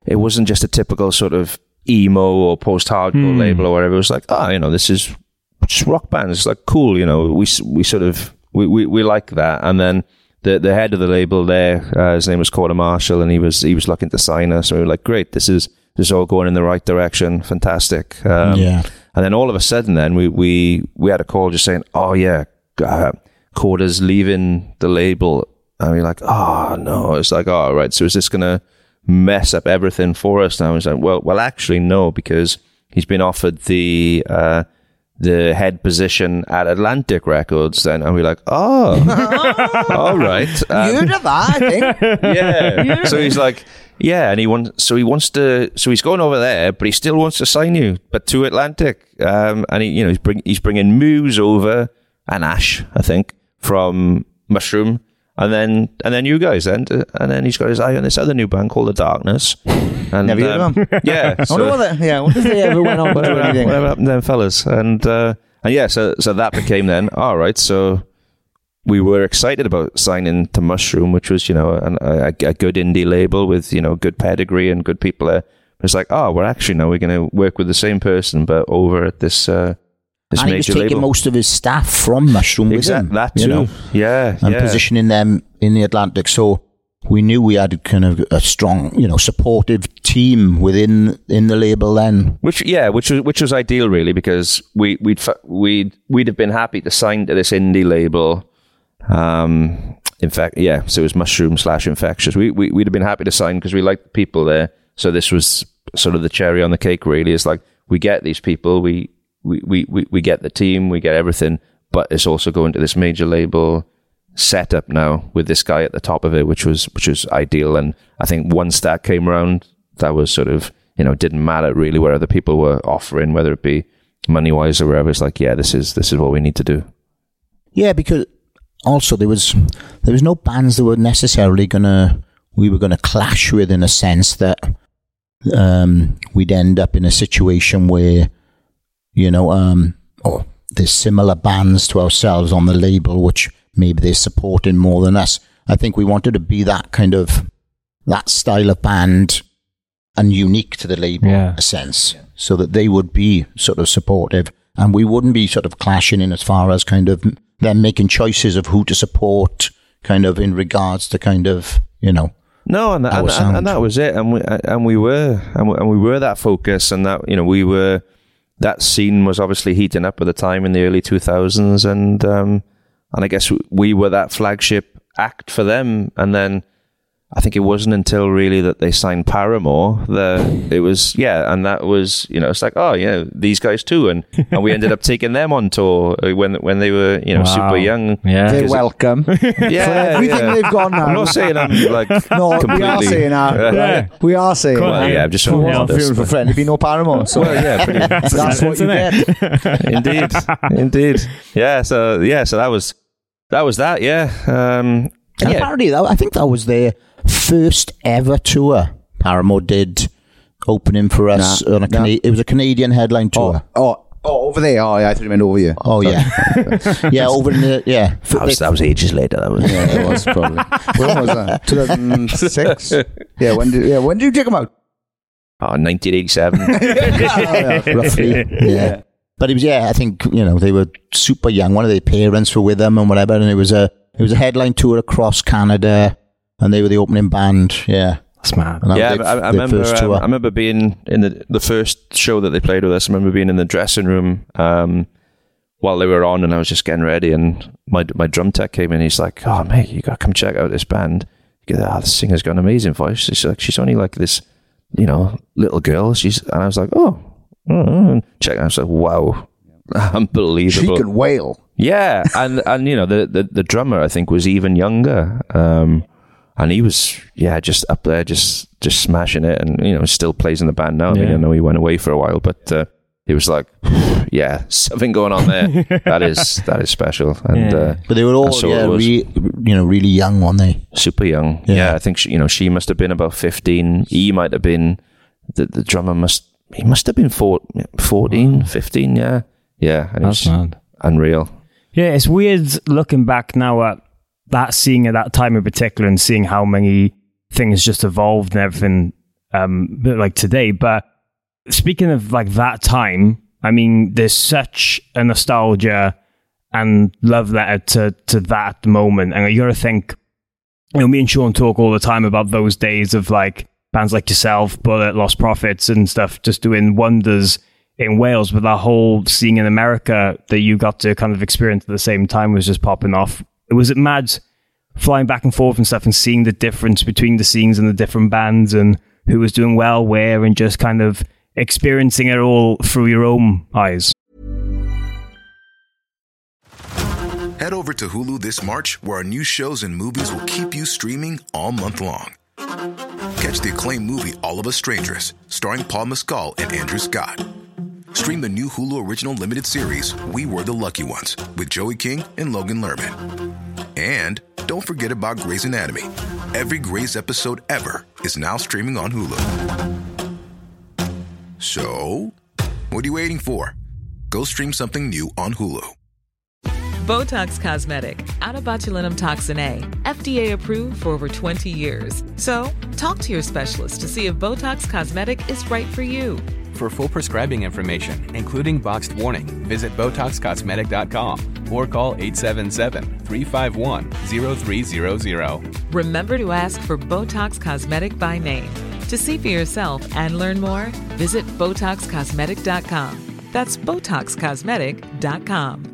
it wasn't just a typical sort of emo or post hardcore label or whatever. It was like oh you know this is just rock bands. It's like cool you know we we sort of we we, we like that and then. The, the head of the label there, uh, his name was Korda Marshall, and he was he was looking to sign us. And we were like, "Great, this is this is all going in the right direction. Fantastic." Um, Yeah. and then all of a sudden, then we we we had a call just saying, "Oh yeah, uh, Korda's leaving the label," and we're like, "Oh no!" It's like, "Oh right, so is this gonna mess up everything for us?" And I was like, "Well, well, actually, no, because he's been offered the." Uh, the head position at Atlantic Records, then, and we're like, oh, all right. Um, you did that, I think. yeah. So he's like, yeah, and he wants. So he wants to. So he's going over there, but he still wants to sign you, but to Atlantic. Um, and he, you know, he's bring he's bringing Muse over and Ash, I think, from Mushroom, and then and then you guys, and and then he's got his eye on this other new band called The Darkness. And, Never heard of um, Yeah. I wonder what they, yeah, wonder if they ever went on whatever, happened- anything. whatever happened to them fellas? And uh, and yeah, so so that became then all right. So we were excited about signing to Mushroom, which was you know an, a, a good indie label with you know good pedigree and good people there. It's like oh, we're actually now we're going to work with the same person, but over at this uh, this and he was taking label. most of his staff from Mushroom with him. that you too. know, yeah, and yeah. positioning them in the Atlantic. So we knew we had kind of a strong, you know, supportive team within in the label then. Which yeah, which was which was ideal really because we we'd we'd we'd have been happy to sign to this indie label. Um, in fact, yeah, so it was Mushroom slash Infectious. We, we we'd have been happy to sign because we liked the people there. So this was sort of the cherry on the cake. Really, it's like we get these people, we we we we, get the team, we get everything, but it's also going to this major label setup now with this guy at the top of it, which was which was ideal. And I think once that came around, that was sort of you know didn't matter really where other people were offering, whether it be money wise or wherever. It's like yeah, this is this is what we need to do. Yeah, because also there was there was no bands that were necessarily gonna we were gonna clash with in a sense that um, we'd end up in a situation where you know um, oh, there's similar bands to ourselves on the label which maybe they're supporting more than us. I think we wanted to be that kind of that style of band and unique to the label Yeah. in a sense, so that they would be sort of supportive and we wouldn't be sort of clashing in as far as kind of them making choices of who to support, kind of in regards to kind of you know No, and, Our and, and, and that was it, and we and we were and we, and we were that focus, and that you know we were that scene was obviously heating up at the time in the early two thousands, and um, and I guess we were that flagship act for them, and then I think it wasn't until really that they signed Paramore that it was yeah, and that was you know it's like oh yeah these guys too, and and we ended up taking them on tour uh, when when they were you know Wow. super young. Yeah. They're welcome. Yeah, For everything yeah. they've gone now. I'm not saying I'm like No, we are completely- saying that. Yeah. We are saying Cool. that. Well, yeah, I'm just Cool. being Yeah, modest, Feeling for but- friend, it'd be no Paramore. So Well, yeah, pretty, that's what you Isn't it? get. indeed, indeed. Yeah, so yeah, so that was that was that. Yeah, um, And yeah. apparently, that, I think that was their first ever tour. Paramore did opening for us Nah, on a nah. Cana- it was a Canadian headline tour. Oh, oh, oh, over there. Oh, yeah, I thought you meant over here. Oh, yeah, yeah, over in the yeah. That was, that was ages later. That was. Yeah, it was probably. when was that? 2006? Yeah, when did, yeah, when did you take them out? Ah, oh, 1987. roughly. Yeah. But it was yeah, I think you know they were super young. One of their parents were with them and whatever, and it was a it was a headline tour across Canada, and they were the opening band. Yeah, That's mad. and yeah, was I, I remember. first Um. I remember being in the the first show that they played with us. I remember being in the dressing room um, while they were on, and I was just getting ready, and my my drum tech came in. He's like, "Oh mate, you got to come check out this band. You go, oh, the singer's got an amazing voice. She's like, she's only like this, you know, little girl. She's." And I was like, "Oh." oh," and check. I was like, "Wow." Unbelievable." She Unbelievable. could wail. Yeah, and and you know the, the the drummer I think was even younger, um, and he was yeah just up there just just smashing it, and you know still plays in the band now. I mean I know he went away for a while, but uh, it was like yeah something going on there. that is that is special and Yeah. uh, but they were all yeah, re, you know, really young, weren't they? super young. Yeah. Yeah. I think she, you know she must have been about fifteen. He might have been the the drummer must he must have been four, 14, 15, Yeah, Yeah, and it That's was mad. unreal. Yeah, it's weird looking back now at that seeing at that time in particular and seeing how many things just evolved and everything um like today. But speaking of like that time, I mean, there's such a nostalgia and love letter to to that moment. And you gotta think you know, me and Sean talk all the time about those days of like bands like yourself, Bullet, Lostprophets, and stuff, just doing wonders in Wales. But that whole scene in America that you got to kind of experience at the same time was just popping off. It was it mad flying back and forth and stuff and seeing the difference between the scenes and the different bands and who was doing well where and just kind of experiencing it all through your own eyes. Head over to Hulu this March, where our new shows and movies will keep you streaming all month long. Catch the acclaimed movie All of Us Strangers, starring Paul Mescal and Andrew Scott. Stream the new Hulu original limited series We Were the Lucky Ones with Joey King and Logan Lerman. And don't forget about Grey's Anatomy. Every Grey's episode ever is now streaming on Hulu. So, what are you waiting for? Go stream something new on Hulu. Botox Cosmetic, onabotulinumtoxinA, FDA approved for over 20 years. So, talk to your specialist to see if Botox Cosmetic is right for you. For full prescribing information, including boxed warning, visit BotoxCosmetic.com or call 877-351-0300. Remember to ask for Botox Cosmetic by name. To see for yourself and learn more, visit BotoxCosmetic.com. That's BotoxCosmetic.com.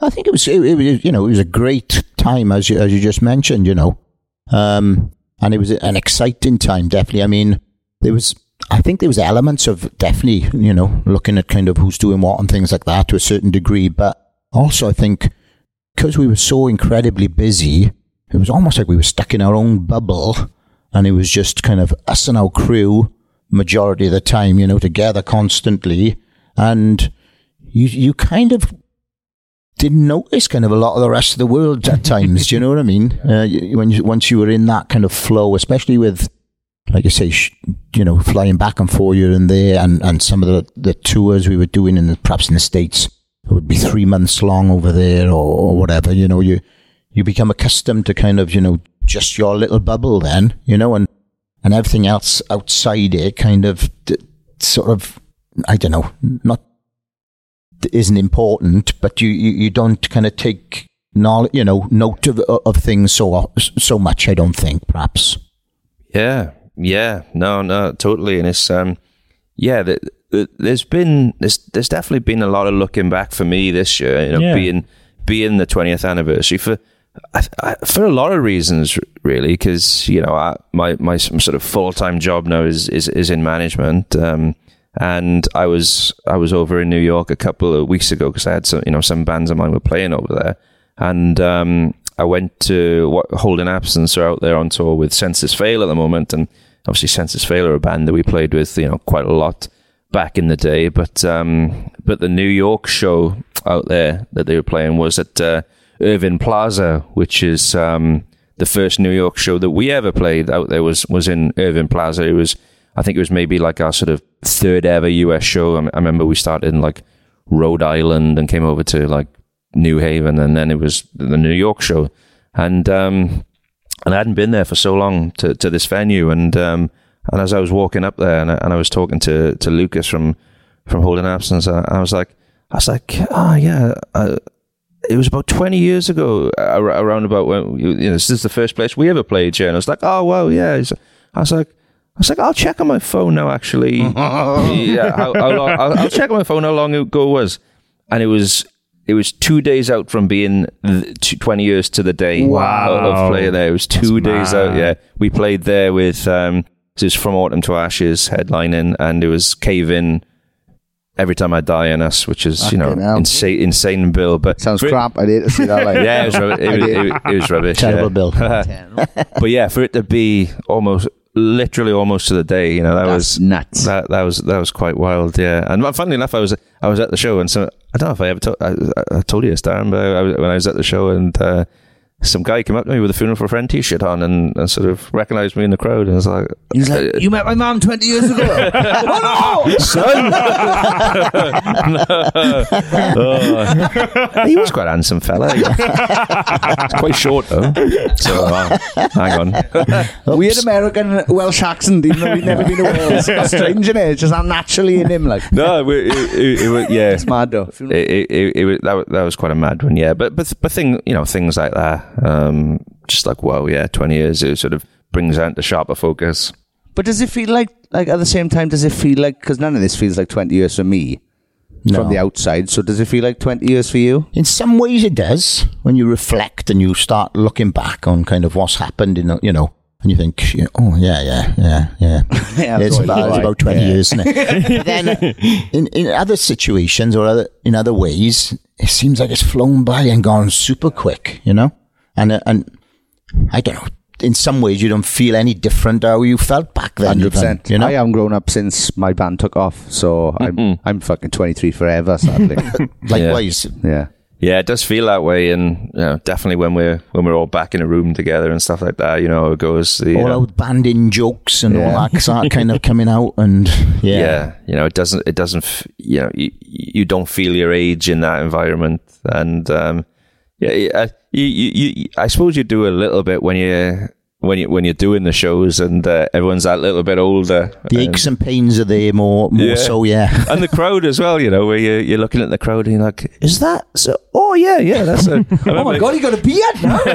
I think it was, it, it you know, it was a great time as you, as you just mentioned, you know, um, and it was an exciting time, definitely. I mean, there was, I think there was elements of definitely, you know, looking at kind of who's doing what and things like that to a certain degree, but also I think because we were so incredibly busy, it was almost like we were stuck in our own bubble, and it was just kind of us and our crew majority of the time, you know, together constantly, and you you kind of didn't notice kind of a lot of the rest of the world at times. do you know what I mean? Uh, when you, once you were in that kind of flow, especially with, like I say, sh- you know, flying back and forth here and there, and, and some of the, the tours we were doing in the, perhaps in the states, it would be three months long over there or, or whatever. You know, you you become accustomed to kind of you know just your little bubble then, you know, and and everything else outside it kind of d- sort of I don't know, not isn't important, but you, you, you don't kind of take knowledge, you know, note of, of things so so much. I don't think, perhaps. Yeah, yeah, no, no, totally. And it's um, yeah, the, the, there's been there's there's definitely been a lot of looking back for me this year. You know, Yeah. being being the twentieth anniversary for I, I, for a lot of reasons, really, because you know I, my my sort of full time job now is is is in management. Um, and I was I was over in New York a couple of weeks ago because I had some you know some bands of mine were playing over there, and um, I went to what Holding Absence are out there on tour with Senses Fail at the moment, and obviously Senses Fail are a band that we played with you know quite a lot back in the day, but um, but the New York show out there that they were playing was at uh, Irving Plaza, which is um, the first New York show that we ever played out there was was in Irving Plaza. It was I think it was maybe like our sort of third ever US show. I, I remember we started in like Rhode Island and came over to like New Haven, and then it was the New York show, and um, and I hadn't been there for so long to, to this venue, and um, and as I was walking up there, and I, and I was talking to, to Lucas from from Holding Absence, I, I was like, I was like, oh yeah. Uh, it was about 20 years ago, around about when, you know, this is the first place we ever played here. And I was like, oh, well, yeah. I was like, I was like, I'll check on my phone now, actually. yeah, how, how long, I'll, I'll check on my phone how long ago it was. And it was, it was two days out from being th- t- 20 years to the day Wow. of, of playing there. It was two That's days out, yeah. We played there with, um, it was From Autumn to Ashes headlining, and it was Cave In, Every Time I Die in Us, which is, you know, Fucking insane, insane bill. But Sounds for it- crap. I'd hate to see that. Like, yeah, it was, rubbish. It, was, it, it was rubbish. Terrible yeah. bill. but yeah, for it to be almost, literally almost to the day, you know, that That's was nuts. That that was that was quite wild. Yeah, and funnily enough, I was I was at the show, and so I don't know if I ever told I, I told you this, Darran, but I, was- when I was at the show, and uh, some guy came up to me with a funeral for a friend T-shirt on and, and sort of recognised me in the crowd and was like, He's like, you met my mom 20 years ago. oh, no! son. Oh. he was quite a handsome fella. Quite short though. So uh, hang on. Weird American Welsh accent, even though we'd never been to Wales. That's strange, innit? It's just not naturally in him, like. No, it, it, it, it was yeah. It's mad, though. It, it, it, it was, that, that was quite a mad one, yeah. But but but thing, you know, things like that, um, just like wow, yeah, twenty years, it sort of brings out the sharper focus. But does it feel like, like at the same time, does it feel like, because none of this feels like 20 years for me from the outside, so does it feel like 20 years for you? In some ways, it does. When you reflect and you start looking back on kind of what's happened, in a- you know, and you think, oh yeah, yeah, yeah, yeah. Yeah, it's, about, right. it's about twenty Yeah. years, isn't it? Then, in in other situations or other in other ways, it seems like it's flown by and gone super quick, you know. And uh, and I don't know. In some ways, you don't feel any different how you felt back then. Hundred percent. You know. I haven't grown up since my band took off, so I'm I'm fucking twenty three forever. Sadly, Likewise, yeah. Yeah, it does feel that way, and you know, definitely when we're when we're all back in a room together and stuff like that, you know, it goes. The, all uh, out banding jokes and Yeah. all that start kind of coming out, and yeah, yeah, you know, it doesn't, it doesn't, you know, you, you don't feel your age in that environment, and um, yeah, you, you, you, I suppose you do a little bit when you when you when you're doing the shows and uh, everyone's that little bit older. The aches and pains are there more, more Yeah. so, yeah. and the crowd as well, you know, where you, you're looking at the crowd and you're like, "Is that so? Oh yeah, yeah, that's a." Oh my god, he got a beard now.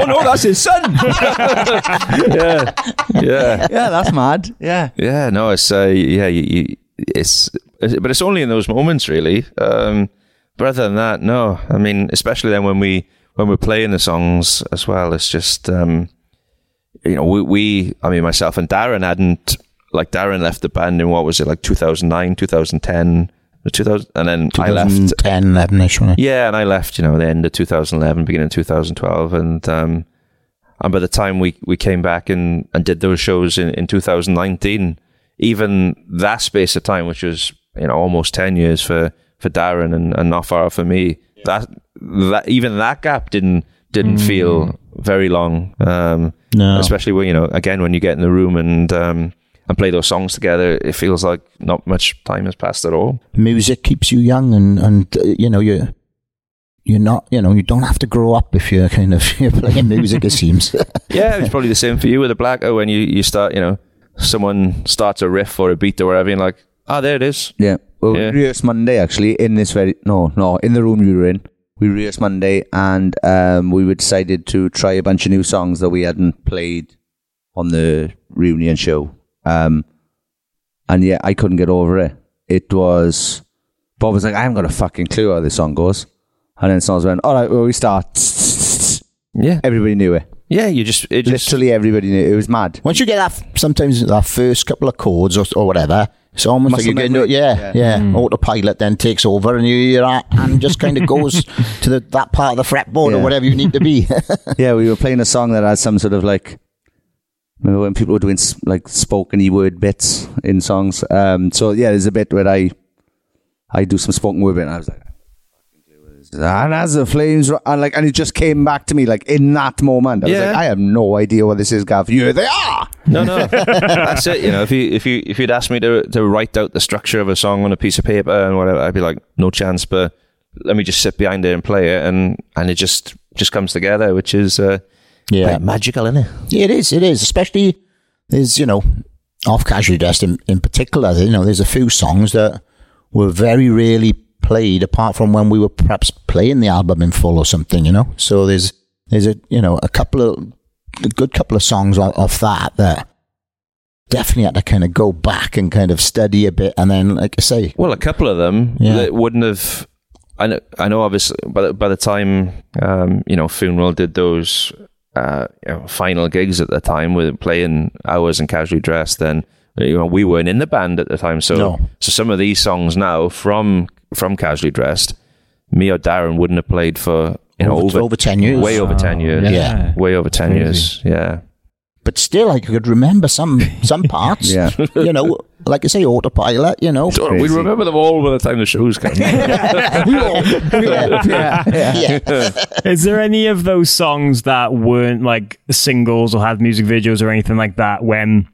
oh no, that's his son. yeah, yeah. yeah, that's mad. Yeah. Yeah, no, it's uh, yeah, you, you, it's but it's only in those moments, really. Um, but other than that, no. I mean, especially then when we when we're playing the songs as well, it's just um, you know, we, we I mean, myself and Darran hadn't like Darran left the band in what was it like 2009, 2010, 2000, and then I left. 2010, 11 ish, yeah, and I left, you know, the end of 2011, beginning of 2012, and um, and by the time we, we came back and, and did those shows in, in 2019, even that space of time, which was you know almost 10 years for for Darran and, and not far for me, that that even that gap didn't didn't feel very long. Um, No. especially when you know again when you get in the room and um, and play those songs together, it feels like not much time has passed at all. Music keeps you young, and, and uh, you know, you you're not, you know, you don't have to grow up if you're kind of you're playing music, it seems. Yeah, it's probably the same for you with a black. Oh, when you, you start, you know, someone starts a riff or a beat or whatever, and you're like, ah, there it is. Yeah. Well, Yeah. we rehearsed Monday actually in this very no no in the room we were in. We rehearsed Monday and um, we were decided to try a bunch of new songs that we hadn't played on the reunion show. Um, and yeah, I couldn't get over it. It was Bob was like, I haven't got a fucking clue how this song goes. And then songs went, all right, well, we start. Yeah, Everybody knew it. yeah. You just it just Literally everybody knew it. It was mad. Once you get that, sometimes that first couple of chords or, or whatever, it's almost Muscle like you're getting, memory. yeah, yeah, Autopilot then takes over, and you, you're at, and just kind of goes to the, that part of the fretboard Yeah. or whatever you need to be. yeah, we were playing a song that had some sort of like. Remember when people were doing like spoken word bits in songs? Um, so yeah, there's a bit where I, I do some spoken word bit, and I was like, and as the flames, ri-" and like, and it just came back to me like in that moment. I was Yeah. like, I have no idea what this is, Gav. Yeah, they are. no, no. That's it. You know, if you if you if you'd asked me to to write out the structure of a song on a piece of paper and whatever, I'd be like, no chance. But let me just sit behind it and play it, and and it just just comes together, which is uh, yeah, quite magical, isn't it? Yeah, it is. It is. Especially there's you know off casually dressed in, in particular. You know, there's a few songs that were very rarely played apart from when we were perhaps playing the album in full or something. You know, so there's there's a you know a couple of a good couple of songs off that that definitely had to kind of go back and kind of study a bit, and then like I say, Well, a couple of them Yeah. that wouldn't have. I know, I know. Obviously, by the, by the time um, you know, Funeral did those uh, you know, final gigs at the time with playing hours and casually dressed, then you know we weren't in the band at the time. So, No. so some of these songs now from from casually dressed, me or Darran wouldn't have played for you know over, over, over ten years. way over ten years, Yeah. way over ten Crazy. years, yeah. but still, I could remember some some parts. Yeah. you know, like I say, autopilot. You know, Don't- we remember them all by the time the shows come. yeah, yeah. yeah. Is there any of those songs that weren't like singles or had music videos or anything like that when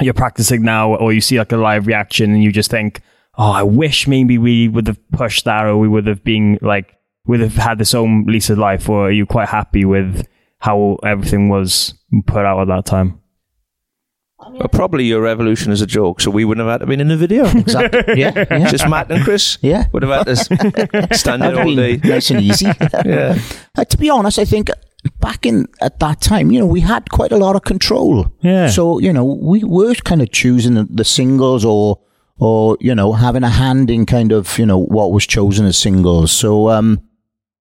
you're practicing now or you see like a live reaction and you just think, oh, I wish maybe we would have pushed that or we would have been like, we would have had this own lease of life or are you quite happy with how everything was put out at that time? Well, probably your revolution is a joke, so we wouldn't have had to been in the video. Exactly. Yeah. yeah. Just Matt and Chris. Yeah. Would have had to stand there all day. nice and easy. Yeah. Uh, to be honest, I think back in at that time, you know, we had quite a lot of control. Yeah. So you know, we were kind of choosing the, the singles, or or you know, having a hand in kind of you know what was chosen as singles. So um,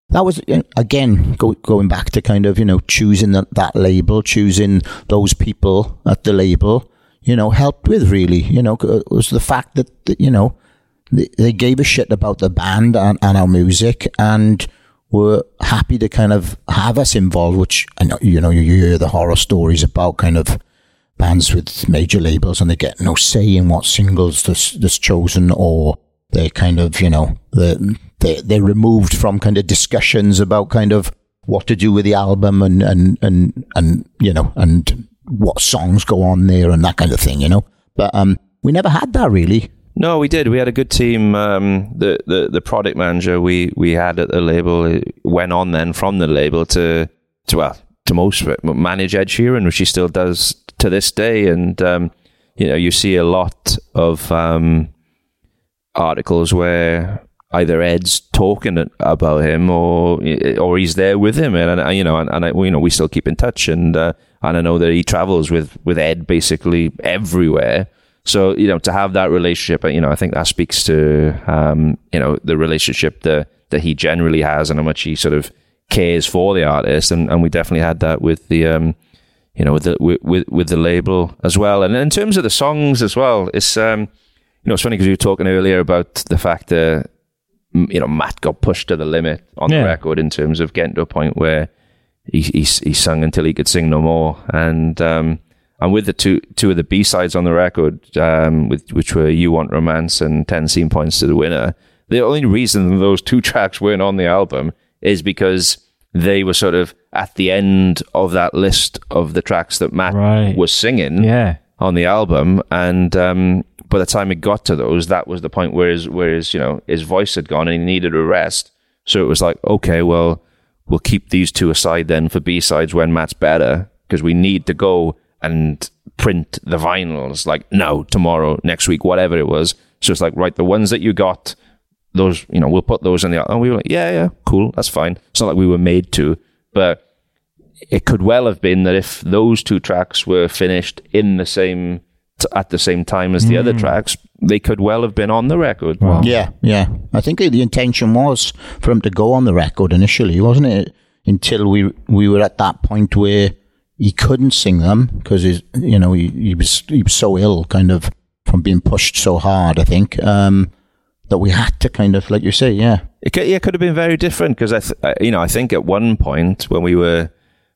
that was again go, going back to kind of you know choosing that, that label, choosing those people at the label. You know, helped with really. You know, it was the fact that, you know they, they gave a shit about the band and, and our music and were happy to kind of have us involved, which I know, you know, you hear the horror stories about kind of bands with major labels and they get no say in what singles that's, that's chosen or they're kind of, you know, they're, they're, they're removed from kind of discussions about kind of what to do with the album and, and, and, and, you know, and what songs go on there and that kind of thing, you know. But, um, we never had that really. No, we did. We had a good team. Um, the, the the product manager we, we had at the label went on then from the label to to well to most manage Ed Sheeran, which he still does to this day. And um, you know, you see a lot of um, articles where either Ed's talking about him or or he's there with him, and, and you know, and, and I, you know, we still keep in touch, and uh, and I know that he travels with with Ed basically everywhere. So you know, to have that relationship, you know, I think that speaks to um, you know the relationship that that he generally has and how much he sort of cares for the artist, and, and we definitely had that with the um, you know with the with, with with the label as well. And in terms of the songs as well, it's um, you know it's funny because you were talking earlier about the fact that you know Matt got pushed to the limit on Yeah. the record in terms of getting to a point where he he, he sung until he could sing no more, and um, and with the two two of the B sides on the record, um, with which were "You Want Romance" and 10 Scene Points to the Winner. The only reason those two tracks weren't on the album is because they were sort of at the end of that list of the tracks that Matt Right. was singing Yeah. on the album, and um, by the time it got to those, that was the point where his, where his, you know, his voice had gone and he needed a rest. So it was like, okay, well, we'll keep these two aside then for B sides when Matt's better because we need to go and print the vinyls like now, tomorrow, next week, whatever it was. So it's like, right, the ones that you got, those, you know, we'll put those in the. And we were like, yeah, yeah, cool, that's fine. It's not like we were made to, but it could well have been that if those two tracks were finished in the same t- at the same time as the other tracks, they could well have been on the record. Yeah, yeah. I think the intention was for him to go on the record initially, wasn't it? Until we we were at that point where he couldn't sing them because you know he, he was he was so ill, kind of from being pushed so hard. I think um, that we had to kind of, like you say, yeah, It could, yeah, it could have been very different because I, th- I, you know, I think at one point when we were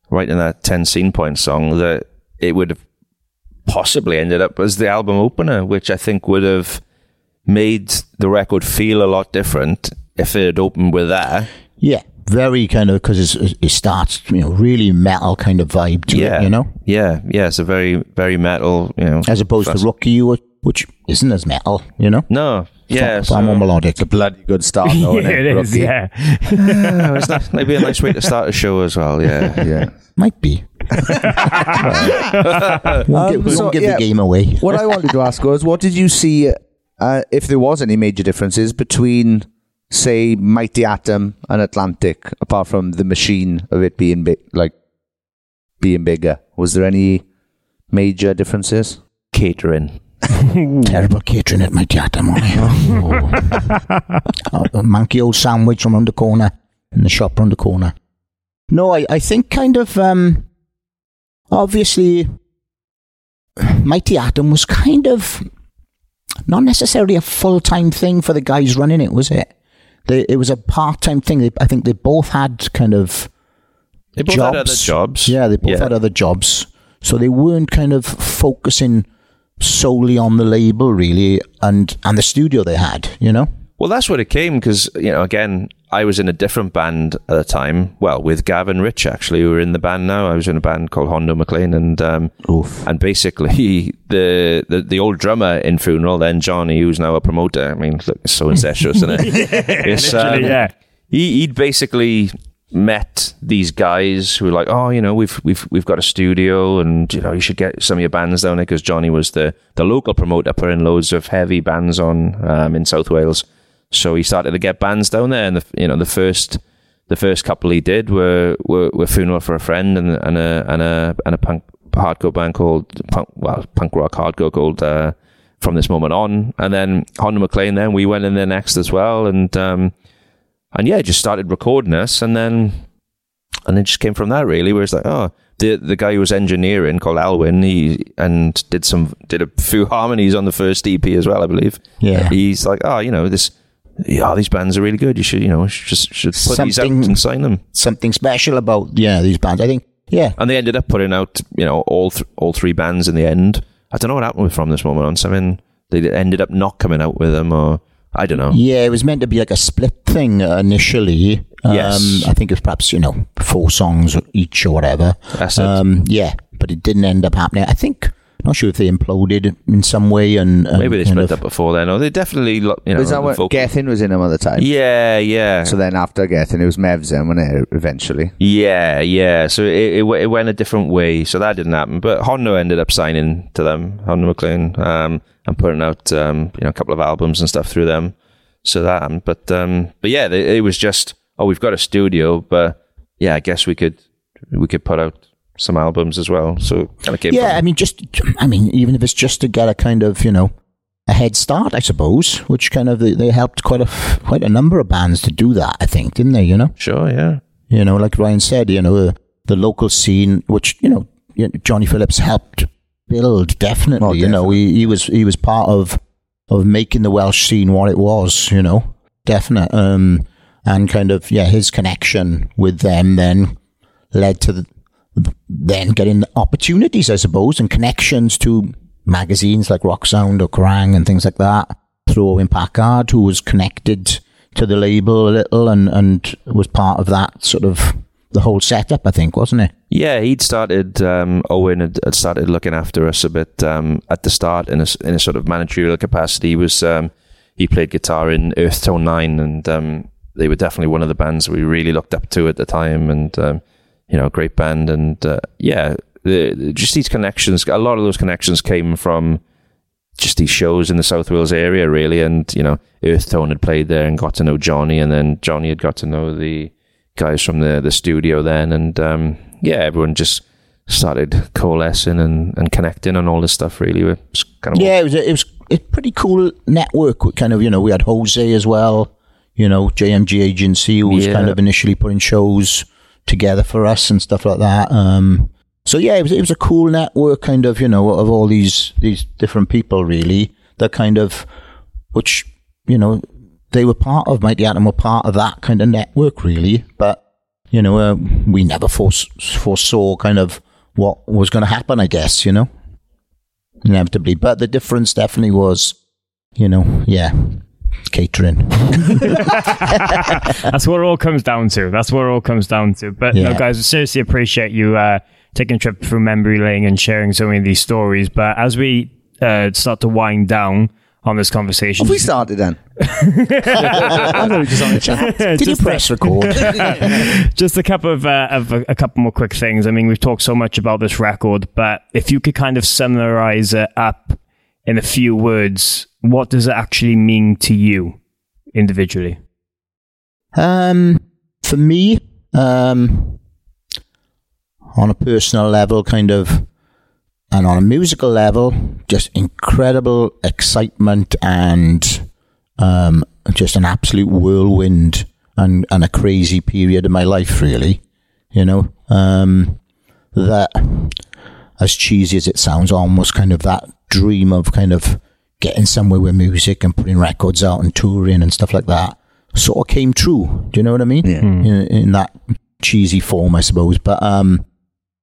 writing that ten scene point song, that it would have possibly ended up as the album opener, which I think would have made the record feel a lot different if it had opened with that. yeah, very kind of because it starts, you know, really metal kind of vibe to yeah, it, you know, yeah, yeah. It's a very, very metal, you know, as opposed fast- to Rookie, wh- which isn't as metal, you know. No, yeah, far, far more so- melodic. Bloody good start, though. yeah, innit, it is. Rookie? Yeah. Yeah, it's not, maybe a nice way to start a show as well. Yeah, Yeah. Might be. won't give, Um, so, won't give yeah. the game away. what I wanted to ask was, what did you see, uh, if there was any major differences between, say, Mighty Atom and Atlantic, apart from the machine of it being big, like being bigger? Was there any major differences? catering. Terrible catering at my theatre, money. Oh. a monkey old sandwich from around the corner in the shop around the corner. No, I, I think kind of um obviously Mighty Atom was kind of not necessarily a full time thing for the guys running it, was it? They, it was a part time thing. They, I think they both had kind of They both had other jobs. Yeah, they both Yeah. had other jobs. So they weren't kind of focusing solely on the label really and and the studio they had, you know. Well, that's what it came because you know, again, I was in a different band at the time. Well, with Gavin Rich actually, who were in the band now. I was in a band called Hondo Maclean, and um, and basically the, the the old drummer in Funeral, then Johnny, who's now a promoter. I mean, look, it's so incestuous, isn't it? It's, um, yeah. he, he'd basically met these guys who were like, oh, you know, we've we've we've got a studio, and you know, you should get some of your bands down there because Johnny was the the local promoter, putting loads of heavy bands on um, in South Wales. So he started to get bands down there, and the you know the first the first couple he did were were, were funeral for a friend and and a and a and a punk hardcore band called punk well punk rock hardcore called. Uh, from this moment on, and then Hondo Maclean. Then we went in there next as well, and um, and yeah, just started recording us, and then and it just came from that really. Where it's like, oh, the the guy who was engineering called Alwyn, he and did some did a few harmonies on the first EP as well, I believe. Yeah. he's like, oh, you know this. Yeah, these bands are really good. You should, you know, just should put these out Something- and sign them. Something special about yeah these bands. I think yeah And they ended up putting out, you know, all th- all three bands in the end. I don't know what happened from this moment on. Something they ended up not coming out with them, or I don't know. Yeah, it was meant to be like a split thing initially. Um, Yes. I think it was perhaps, you know, four songs each or whatever. That's it. Um, yeah, but it didn't end up happening. I think, not sure if they imploded in some way and. and Maybe they kind split up before then, or they definitely, lo- you know, was that the when vocal- Gethin was in them at the time? Yeah, yeah. So then after Gethin, it was Mevs in, wasn't it, eventually? Yeah, yeah. So it, it, it went a different way. So that didn't happen. But Hondo ended up signing to them, Hondo Maclean, um, and putting out um, you know a couple of albums and stuff through them. So that happened. But um, but yeah, they, it was just oh, we've got a studio, but yeah, I guess we could we could put out some albums as well. So kind of came. Yeah, from- I mean, just, I mean, even if it's just to get a kind of, you know, a head start, I suppose, which kind of, they, they helped quite a quite a number of bands to do that, I think, didn't they, you know? sure, yeah. You know, like Ryan said, you know, uh, the local scene, which you know, Johnny Phillips helped build. Definitely, Oh, you know, he, he was he was part of of making the Welsh scene what it was. You know, definite. Um, and kind of yeah, his connection with them then led to the, then getting opportunities, I suppose, and connections to magazines like Rock Sound or Kerrang and things like that. Through Owen Packard, who was connected to the label a little and, and was part of that sort of the whole setup, I think, wasn't it? Yeah, he'd started. Um, Owen had, had started looking after us a bit um, at the start in a, in a sort of managerial capacity. He was um, he played guitar in Earth Tone Nine, and um, they were definitely one of the bands we really looked up to at the time. And um, you know, great band. And uh, yeah, the, just these connections. A lot of those connections came from just these shows in the South Wales area, really. And you know, Earth Tone had played there and got to know Johnny, and then Johnny had got to know the guys from the the studio then, and um, yeah, everyone just started coalescing and, and connecting and all this stuff. Really, it was kind of Yeah, it was a, it was a pretty cool network. Kind of, you know, we had Jose as well. You know, JMG Agency who was Yeah. kind of initially putting shows together for us and stuff like that. Um, so yeah, it was it was a cool network, kind of, you know, of all these these different people, really. That kind of, which you know, they were part of. Mighty Atom were part of that kind of network, really. But you know, uh, we never fores- foresaw kind of what was going to happen. I guess you know inevitably. But the difference definitely was, you know, yeah, catering. That's what it all comes down to. That's what it all comes down to. But no, guys, I seriously appreciate you uh, taking a trip through memory lane and sharing so many of these stories. But as we uh, start to wind down on this conversation, Have we started then? I thought we were just on a chat. Did you press record? just a couple of, uh, of a, a couple more quick things. I mean, we've talked so much about this record, but if you could kind of summarize it up in a few words, what does it actually mean to you individually? um, for me, um, on a personal level, kind of, and on a musical level, just incredible excitement and um, just an absolute whirlwind and, and a crazy period of my life, really. You know, um, that, as cheesy as it sounds, almost kind of that dream of kind of getting somewhere with music and putting records out and touring and stuff like that sort of came true. Do you know what I mean? Yeah. In, in that cheesy form, I suppose. But um,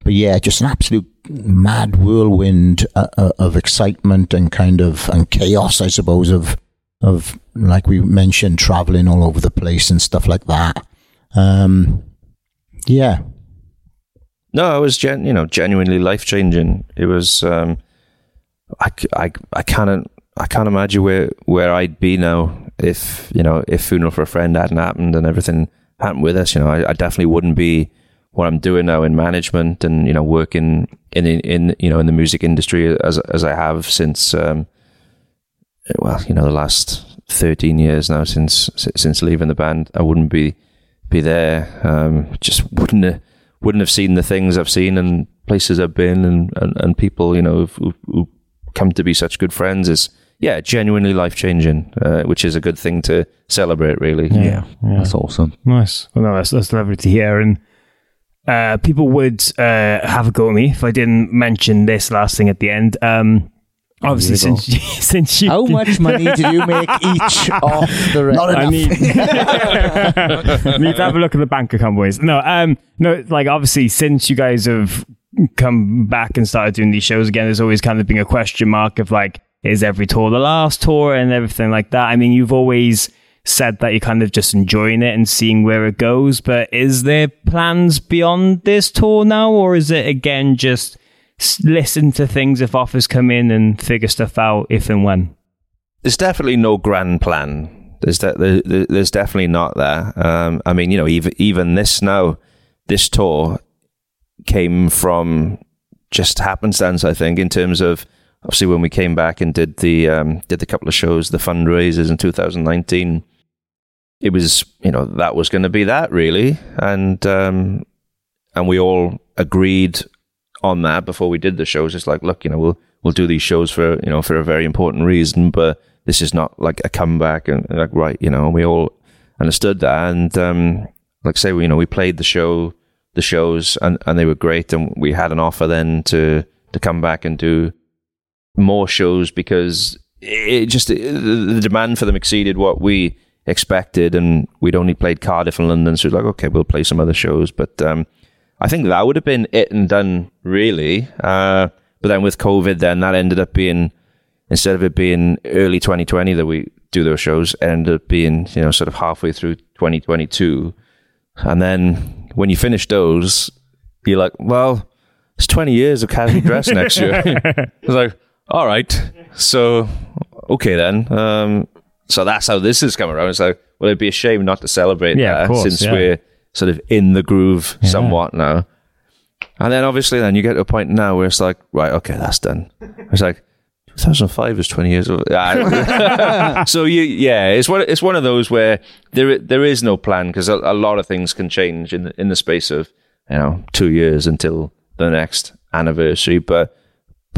but yeah, just an absolute mad whirlwind uh, uh, of excitement and kind of and chaos, I suppose, of of like we mentioned, traveling all over the place and stuff like that. Um, yeah, No, it was gen, you know genuinely life changing. It was. Um, I, c- I, I can't I can't imagine where where I'd be now if you know if funeral for a friend hadn't happened and everything happened with us. You know, I, I definitely wouldn't be what I'm doing now in management and you know working in in, in you know in the music industry as as I have since um, well you know the last 13 years now since since leaving the band. I wouldn't be be there. Um, just wouldn't have, wouldn't have seen the things I've seen and places I've been and, and, and people you know who, come to be such good friends is yeah genuinely life changing, uh, which is a good thing to celebrate. Really, Yeah, that's awesome. Nice. Well, no, that's, that's lovely to hear. And uh, people would uh, have a go at me if I didn't mention this last thing at the end. Um, obviously, Here since you, since you How much money did you make each off the rest? Not I need, need to have a look at the bank account, boys. No, um, no, like obviously, since you guys have come back and started doing these shows again, there's always kind of been a question mark of like, is every tour the last tour and everything like that. I mean, you've always said that you're kind of just enjoying it and seeing where it goes, but is there plans beyond this tour now, or is it again just listen to things if offers come in and figure stuff out if and when? there's definitely no grand plan. There's de- there, there- there's definitely not there. Um, I mean, you know, even even this now, this tour came from just happenstance. I think in terms of obviously when we came back and did the um, did the couple of shows, the fundraisers in 2019. It was you know that was going to be that really, and um, and we all agreed on that before we did the shows. It's like, look, you know, we'll we'll do these shows for you know for a very important reason, but this is not like a comeback and like right, you know, we all understood that, and um, like say, you know, we played the show, the shows, and and they were great, and we had an offer then to to come back and do more shows because it just the demand for them exceeded what we expected, and we'd only played Cardiff and London, so it was like, okay, we'll play some other shows, but. um I think that would have been it and done, really. Uh, but then with COVID, then that ended up being instead of it being early 2020 that we do those shows, ended up being you know sort of halfway through 2022. And then when you finish those, you're like, well, it's 20 years of casually dress next year. it's like, all right, so okay then. Um, so that's how this is coming around. It's like, well, it'd be a shame not to celebrate Yeah, of that course, since yeah. we're sort of in the groove somewhat now. And then obviously, then you get to a point now where it's like, right, okay, that's done. It's like 2005 is 20 years old. Ah. so you, yeah, it's one, it's one of those where there, there is no plan because a, a lot of things can change in the, in the space of you know two years until the next anniversary. But,